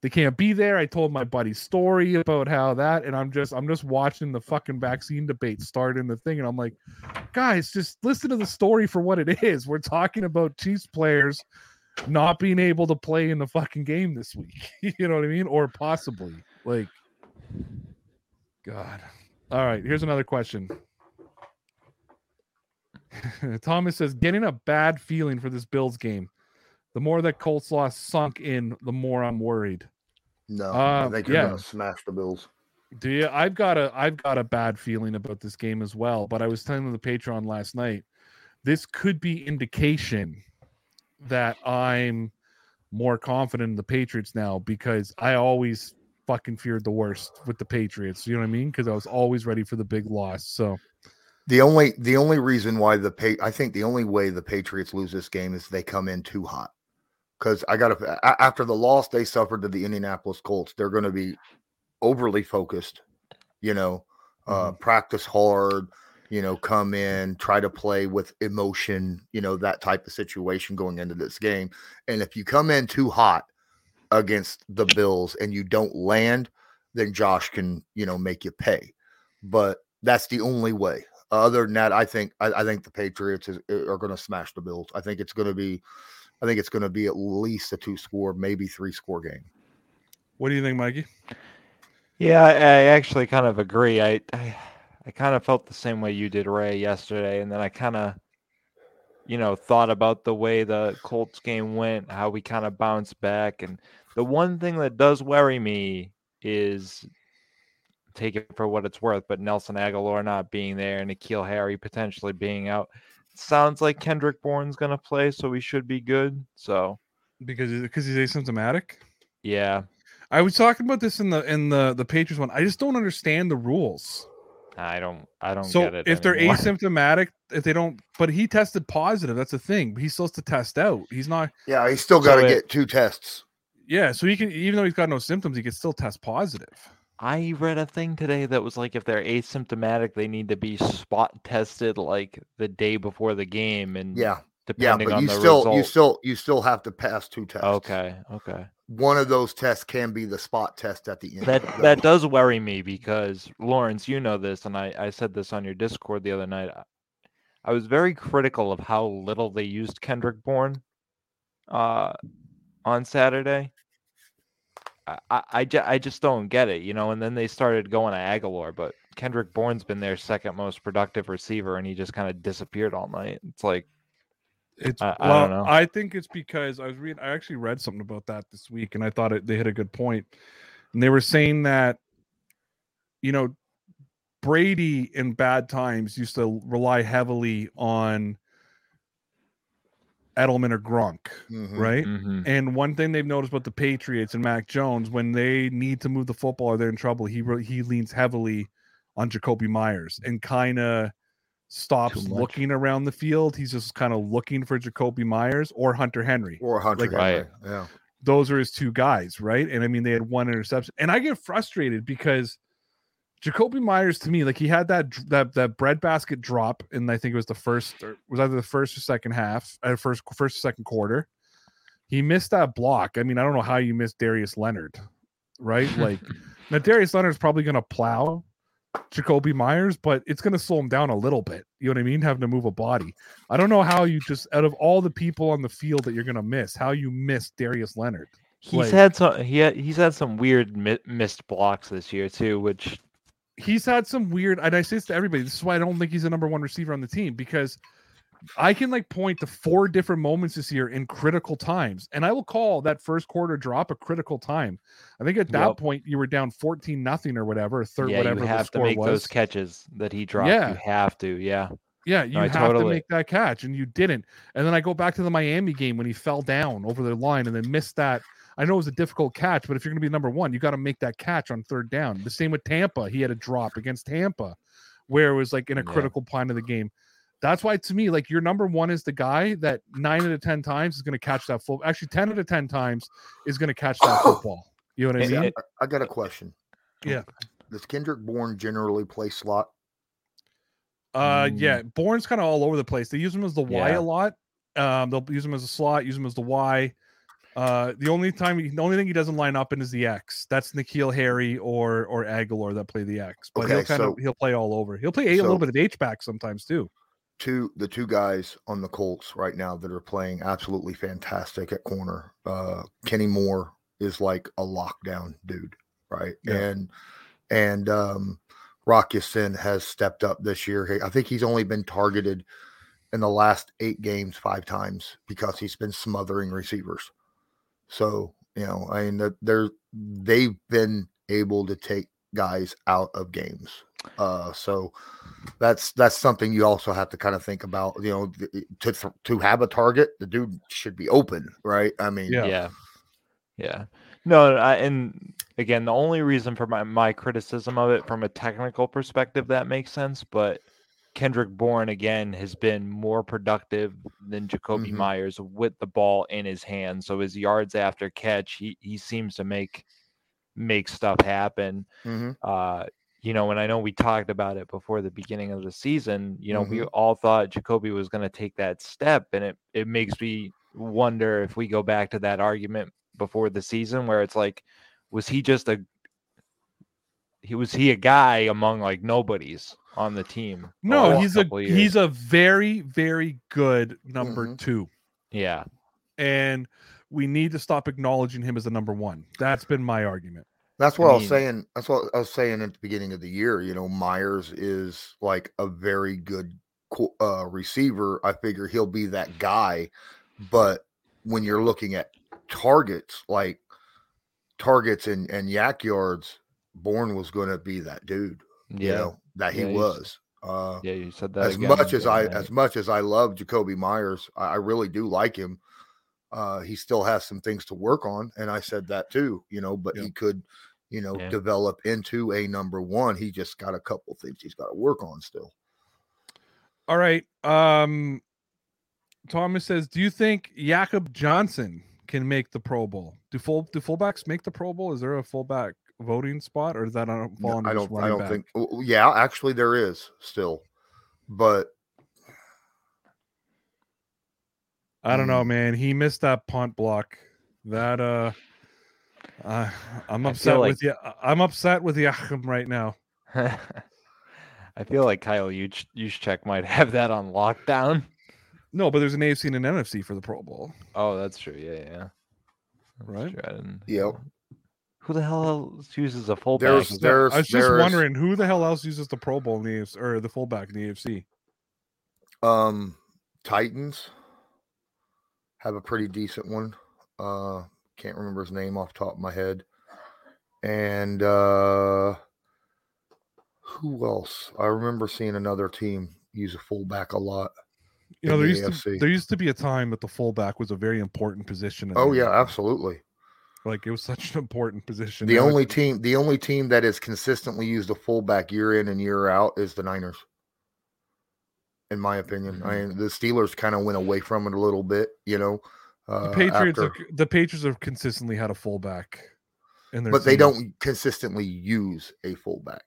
They can't be there. I told my buddy's story about how that, and I'm just, I'm just watching the fucking vaccine debate start in the thing, and I'm like, guys, just listen to the story for what it is. We're talking about Chiefs players not being able to play in the fucking game this week. you know what I mean? Or possibly like, God. All right, here's another question. Thomas says, getting a bad feeling for this Bills game. The more that Colts loss sunk in, the more I'm worried. No, Uh, you're yeah. gonna smash the Bills. Do you? I've got a I've got a bad feeling about this game as well. But I was telling the Patreon last night, this could be indication that I'm more confident in the Patriots now because I always fucking feared the worst with the Patriots. You know what I mean? Because I was always ready for the big loss. So The only the only reason why the pay I think the only way the Patriots lose this game is they come in too hot. Because I got to after the loss they suffered to the Indianapolis Colts, they're going to be overly focused. You know, uh, practice hard. You know, come in, try to play with emotion. You know that type of situation going into this game. And if you come in too hot against the Bills and you don't land, then Josh can you know make you pay. But that's the only way. Other than that, I think I, I think the Patriots is, are going to smash the Bills. I think it's going to be, I think it's going to be at least a two score, maybe three score game. what do you think, Mikey? Yeah, I, I actually kind of agree. I, I I kind of felt the same way you did, Ray, yesterday, and then I kind of, you know, thought about the way the Colts game went, how we kind of bounced back, and the one thing that does worry me is take it for what it's worth, but Nelson Agholor not being there and N'Keal Harry potentially being out. Sounds like Kendrick Bourne's gonna play, so we should be good. So Because because he's asymptomatic. yeah, I was talking about this in the in the the Patriots one. I just don't understand the rules. I don't I don't So get it. if they're anymore. asymptomatic, if they don't, but he tested positive. That's the thing. He's supposed to test out. He's not. Yeah, he's still got to So it- get two tests. Yeah, so he can even though he's got no symptoms, he can still test positive. I read a thing today that was like if they're asymptomatic, they need to be spot tested like the day before the game, and Yeah, yeah, but you still, result. you still, you still have to pass two tests. okay, okay. one of those tests can be the spot test at the end. That that does worry me because Lawrence, you know this, and I I said this on your Discord the other night. I- I was very critical of how little they used Kendrick Bourne, uh, on Saturday. I, I, I, ju- I just don't get it, you know. And then they started going to Agholor, but Kendrick Bourne's been their second most productive receiver, and he just kind of disappeared all night. It's like, It's I- I well, don't know. I think it's because I was reading. I actually read something about that this week, and I thought it, they hit a good point. And they were saying that, you know, Brady in bad times used to rely heavily on Edelman or Gronk, Mhm. right? mhm. And one thing they've noticed about the Patriots and Mac Jones, when they need to move the football or they're in trouble, he re- he leans heavily on Jakobi Meyers and kind of stops looking around the field. He's just kind of looking for Jakobi Meyers or Hunter Henry. or Hunter Like- Henry. Right. Yeah, Those are his two guys, right? And I mean, they had one interception, and I get frustrated because Jakobi Meyers to me, like he had that that that breadbasket drop, and I think it was the first, or was either the first or second half, uh, first first or second quarter. He missed that block. I mean, I don't know how you missed Darius Leonard, right? Like now, Darius Leonard's probably going to plow Jakobi Meyers, but it's going to slow him down a little bit. You know what I mean? Having to move a body. I don't know how you just out of all the people on the field that you're going to miss, how you miss Darius Leonard. he's like- had some he had, he's had some weird mi- missed blocks this year too, which he's had some weird and I say this to everybody. This is why I don't think he's the number one receiver on the team because I can like point to four different moments this year in critical times, and I will call that first quarter drop a critical time. I think at that Yep. point you were down fourteen nothing or whatever, or third yeah, whatever you have to make was. those catches that he dropped. Yeah. You have to, yeah. Yeah, you I have to make that catch, and you didn't. And then I go back to the Miami game when he fell down over the line and then missed that. I know it was a difficult catch, but if you're going to be number one, you got to make that catch on third down. The same with Tampa. He had a drop against Tampa where it was like in a Yeah. critical point of the game. That's why to me, like your number one is the guy that nine out of ten times is going to catch that football. Actually, ten out of ten times is going to catch that football. You know what I mean? and- I got a question. Yeah. Does Kendrick Bourne generally play slot? Uh, yeah, Bourne's kind of all over the place. They use him as the Y Yeah. a lot. Um, they'll use him as a slot, use him as the Y. Uh, the only time, he, the only thing he doesn't line up in is the X. That's N'Keal Harry or or Agholor that play the X. But he'll Okay, kind of he'll play all over. He'll play a, a little bit of H back sometimes too. Two the two guys on the Colts right now that are playing absolutely fantastic at corner. Uh, Kenny Moore is like a lockdown dude, right? Yeah. And and um, Rock Ya-Sin has stepped up this year. I think he's only been targeted in the last eight games five times because he's been smothering receivers. So you know, I mean, that they're they've been able to take guys out of games. Uh, so that's that's something you also have to kind of think about. You know, to to have a target, the dude should be open, right? I mean, Yeah. yeah yeah no I, and again the only reason for my, my criticism of it from a technical perspective that makes sense but kendrick bourne again has been more productive than jakobi Mhm. meyers with the ball in his hand so his yards after catch he, he seems to make make stuff happen mhm. uh you know, and I know we talked about it before the beginning of the season, you know, we Mhm. all thought Jakobi was going to take that step. And it, it makes me wonder if we go back to that argument before the season where it's like, was he just a, he was he a guy among like nobodies on the team? No, he's a years? he's a very very good number Mhm. two, yeah, and we need to stop acknowledging him as the number one. That's been my argument. That's what I, was saying. That's what I was saying at the beginning of the year. You know, Meyers is like a very good uh, receiver. I figure he'll be that guy. But when you're looking at targets, like targets and, and YAC yards, Bourne was going to be that dude. yeah, You know that he Yeah, was. Uh, yeah. You said that as much as I night. as much as I love Jakobi Meyers, I, I really do like him. Uh, he still has some things to work on, and I said that too. You know, but Yeah. he could, you know, Yeah. develop into a number one. He just got a couple things he's got to work on still. All right. Um Thomas says, "Do you think Jakob Johnson can make the Pro Bowl? Do full do fullbacks make the Pro Bowl? Is there a fullback voting spot, or is that not fall No, I don't. I don't back? think. Yeah, actually, there is still, but I don't know, Mm. man. He missed that punt block. That uh, uh I'm I upset feel with you. I'm upset with Jakob right now. I feel like Kyle Yuch- Juszczyk might have that on lockdown. No, but there's an AFC and an NFC for the Pro Bowl. Oh, that's true. Yeah, yeah. That's Right? true, Yep. Who the hell else uses a fullback? There's- there's- I was just there's- wondering who the hell else uses the Pro Bowl in the AFC or the fullback in the AFC. um, Titans have a pretty decent one. Uh, can't remember his name off the top of my head. And uh, who else? I remember seeing another team use a fullback a lot. You know, there the used to there used to be a time that the fullback was a very important position. in Oh yeah, NFL. absolutely. Like it was such an important position. The Now only team, the only team that has consistently used a fullback year in and year out is the Niners. In my opinion, I Mm-hmm. mean, the Steelers kind of went away from it a little bit, you know. Uh, the Patriots after- have, the Patriots have consistently had a fullback in their but they don't consistently use a fullback,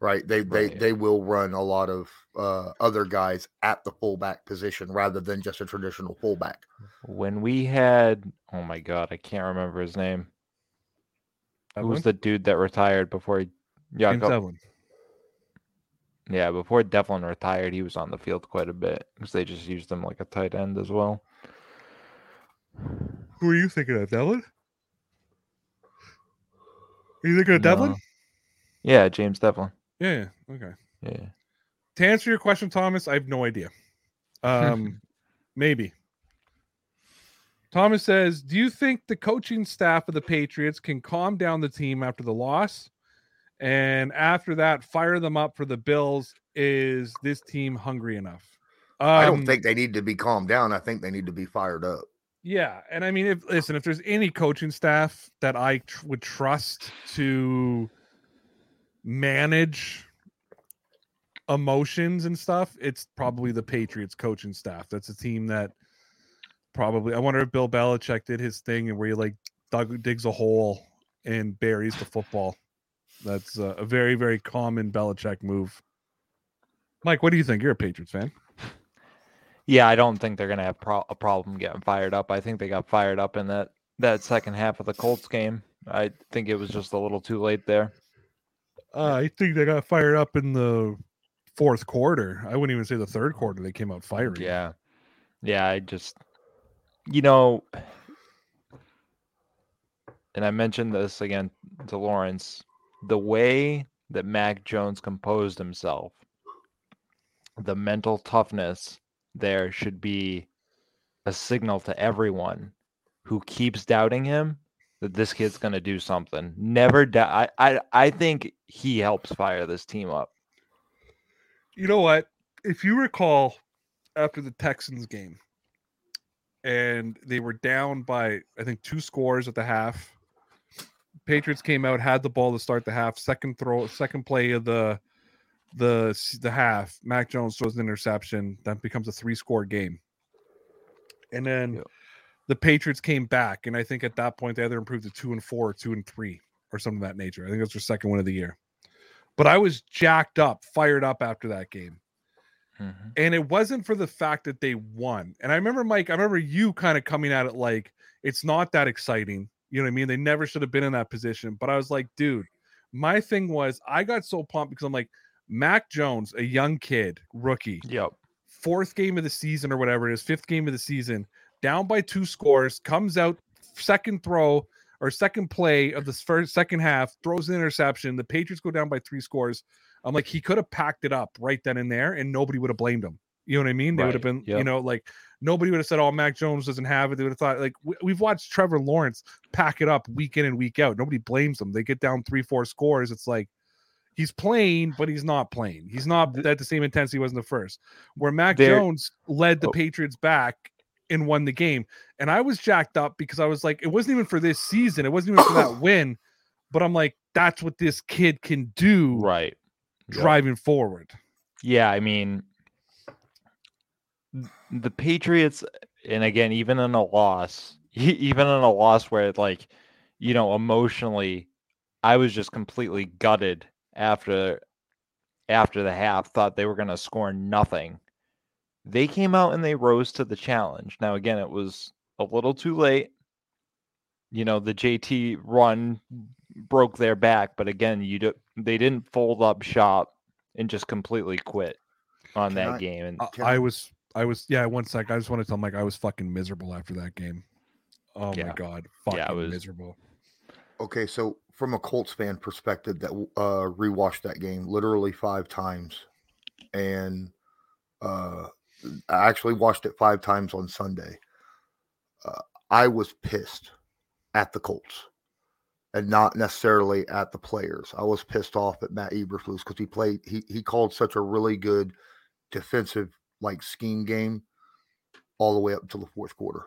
right? They they Right. they will run a lot of uh, other guys at the fullback position rather than just a traditional fullback. when we had, oh my god, I can't remember his name. Who was Develin? the dude that retired before he? Yeah, James Develin. Yeah, before Develin retired, he was on the field quite a bit because they just used him like a tight end as well. Who are you thinking of, Develin? Are you thinking of Develin? Yeah, James Develin. Yeah, yeah. Okay. Yeah. To answer your question, Thomas, I have no idea. Um, maybe. Thomas says, "Do you think the coaching staff of the Patriots can calm down the team after the loss, and after that, fire them up for the Bills? Is this team hungry enough?" I don't Um, think they need to be calmed down. I think they need to be fired up. Yeah, and I mean, if listen, if there's any coaching staff that I tr- would trust to manage emotions and stuff, it's probably the Patriots coaching staff. That's a team that probably. I wonder if Bill Belichick did his thing and where he like dug, digs a hole and buries the football. That's a, a very very common Belichick move. Mike, what do you think? You're a Patriots fan. Yeah, I don't think they're gonna have pro- a problem getting fired up. I think they got fired up in that that second half of the Colts game. I think it was just a little too late there. Uh, I think they got fired up in the fourth quarter. I wouldn't even say the third quarter. They came out firing. Yeah, yeah. I just, you know, and I mentioned this again to Lawrence. The way that Mac Jones composed himself, the mental toughness there should be a signal to everyone who keeps doubting him that this kid's going to do something. Never doubt. I, I I think he helps fire this team up. You know what? If you recall, after the Texans game, and they were down by I think two scores at the half. Patriots came out, had the ball to start the half. Second throw, second play of the the the half. Mac Jones throws an interception. That becomes a three score game. And then Yep. the Patriots came back, and I think at that point they either improved to two and four, or two and three, or something of that nature. I think it was their second win of the year. But I was jacked up, fired up after that game Mhm. and it wasn't for the fact that they won. And I remember Mike, I remember you kind of coming at it like it's not that exciting. You know what I mean? They never should have been in that position. But I was like, dude, my thing was I got so pumped because I'm like, Mac Jones, a young kid, rookie, Yep. fourth game of the season or whatever it is, fifth game of the season, down by two scores, comes out second throw or second play of the first second half, throws an interception. The Patriots go down by three scores. I'm like, he could have packed it up right then and there, and nobody would have blamed him. You know what I mean? They would have Right, been, you know, like nobody would have said, "Oh, Mac Jones doesn't have it." They would have thought, like, we, we've watched Trevor Lawrence pack it up week in and week out. Nobody blames them. They get down three, four scores. It's like he's playing, but he's not playing. He's not at the same intensity he was in the first. Where Mac There- Jones led the Oh. Patriots back and won the game, and I was jacked up because I was like, it wasn't even for this season. It wasn't even for that win. But I'm like, that's what this kid can do Right. Yep. driving forward. Yeah, I mean, the Patriots, and again, even in a loss, even in a loss where, like, you know, emotionally, I was just completely gutted after after the half. Thought they were going to score nothing. They came out and they rose to the challenge. Now, again, it was a little too late. You know, the JT run broke their back, but again, you do, they didn't fold up shop and just completely quit on Can that I- game. And uh, I I- was, I was, yeah. One sec. I just want to tell Mike I was fucking miserable after that game. Oh my god, fucking Yeah, I was- miserable. Okay, so from a Colts fan perspective, that uh, rewatched that game literally five times, and uh, I actually watched it five times on Sunday. Uh, I was pissed at the Colts, and not necessarily at the players. I was pissed off at Matt Eberflus because he played he he called such a really good defensive like scheme game all the way up until the fourth quarter.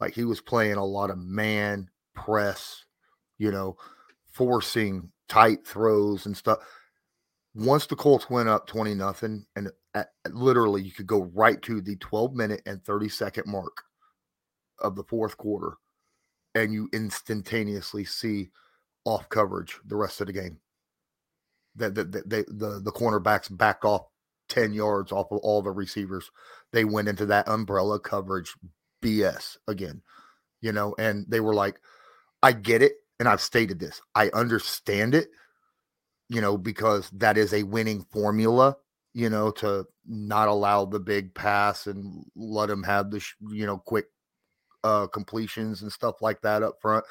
Like he was playing a lot of man press, you know, forcing tight throws and stuff. Once the Colts went up 20 nothing, and at- literally you could go right to the 12 minute and 30 second mark of the fourth quarter, and you instantaneously see off coverage the rest of the game. That the, the, the, the, the cornerbacks back off 10 yards off of all the receivers. They went into that umbrella coverage BS again, you know, and they were like, I get it. And I've stated this, I understand it, you know, because that is a winning formula, you know, to not allow the big pass and let them have the, you know, quick uh, completions and stuff like that up front.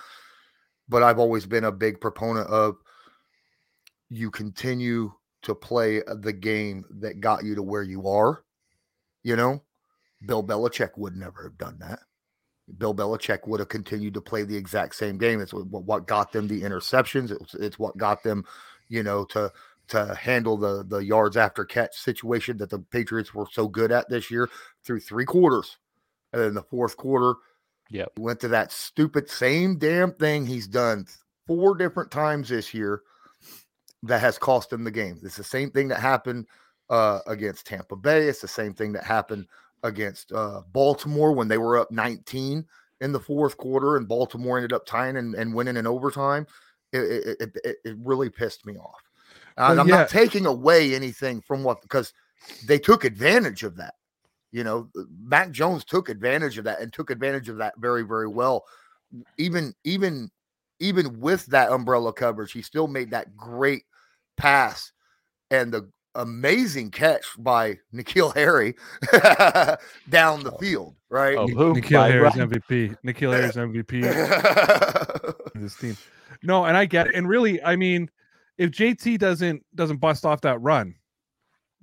But I've always been a big proponent of you continue to play uh, the game that got you to where you are. You know, Bill Belichick would never have done that. Bill Belichick would have continued to play the exact same game. It's what, what got them the interceptions. It's, it's what got them, you know, to to handle the the yards after catch situation that the Patriots were so good at this year through three quarters. And then the fourth quarter, Yep. he went to that stupid same damn thing he's done four different times this year that has cost them the game. It's the same thing that happened uh, against Tampa Bay. It's the same thing that happened against uh, Baltimore when they were up 19 in the fourth quarter and Baltimore ended up tying and, and winning in overtime. It, it, it, it really pissed me off. And I'm yeah. not taking away anything from what because they took advantage of that. You know, Mac Jones took advantage of that and took advantage of that very, very well. Even, even, even with that umbrella coverage, he still made that great pass and the amazing catch by N'Keal Harry down the field, right? Oh, who? N'Keal By Harris Ryan- MVP. N'Keal Harris MVP this team. No, and I get it. And really, I mean, if JT doesn't doesn't bust off that run,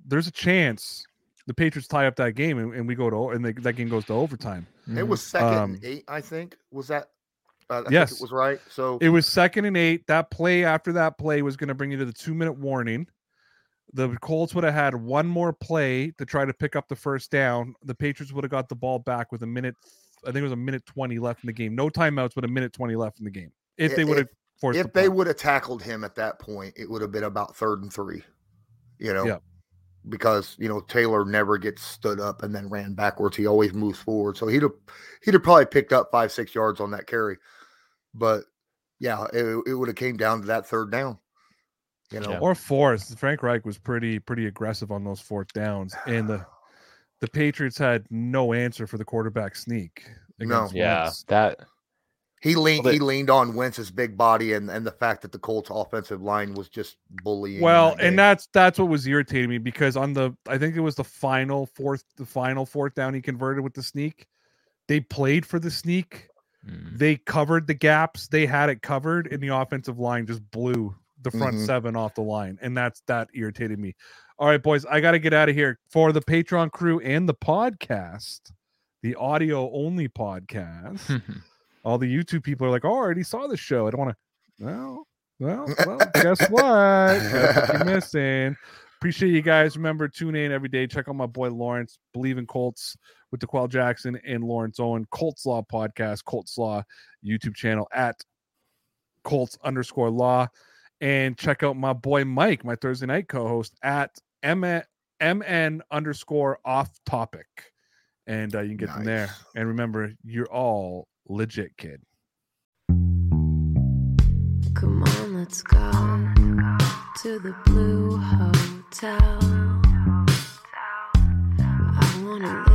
there's a chance the Patriots tie up that game and, and we go to and they, that game goes to overtime. it was second Um, and eight, I think. Was that? Uh, I think Yes. it was right. So It was second and eight. That play after that play was going to bring you to the two minute warning. The Colts would have had one more play to try to pick up the first down. The Patriots would have got the ball back with a minute. I think it was a minute twenty left in the game. No timeouts, but a minute twenty left in the game. If they would have forced, if the they would have tackled him at that point, it would have been about third and three. You know, Yeah. because you know Taylor never gets stood up and then ran backwards. He always moves forward, so he'd have he'd have probably picked up five six yards on that carry. But yeah, it, it would have came down to that third down. You know, Yeah. or fourth. Frank Reich was pretty pretty aggressive on those fourth downs, and the the Patriots had no answer for the quarterback sneak. No. against Yeah, Wentz. that he leaned Well, he leaned on Wentz's big body and and the fact that the Colts offensive line was just bullying. Well, that and that's that's what was irritating me because on the I think it was the final fourth the final fourth down he converted with the sneak. They played for the sneak. Mm. They covered the gaps. They had it covered, and the offensive line just blew the front Mhm. seven off the line, and that's that irritated me. All right, boys, I got to get out of here for the Patreon crew and the podcast, the audio only podcast. All the YouTube people are like, "Oh, I already saw the show. I don't want to." Well, well, well. guess what? Guess what you're missing. Appreciate you guys. Remember, tune in every day. Check out my boy Lawrence. Believe in Colts with DeQuell Jackson and Lawrence Owen. Colts Law podcast, Colts Law YouTube channel at Colts underscore Law, and check out my boy Mike, my Thursday night co-host at M- MN underscore Off Topic, and uh, you can get them there. And remember, you're all legit, kid. Come on, let's go to the blue hotel. I wanna live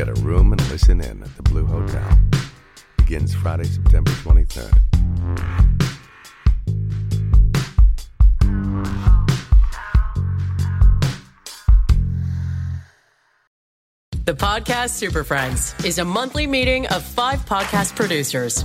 Get a room and listen in at the Blue Hotel. Begins Friday, September 23rd. The Podcast Super Friends is a monthly meeting of five podcast producers.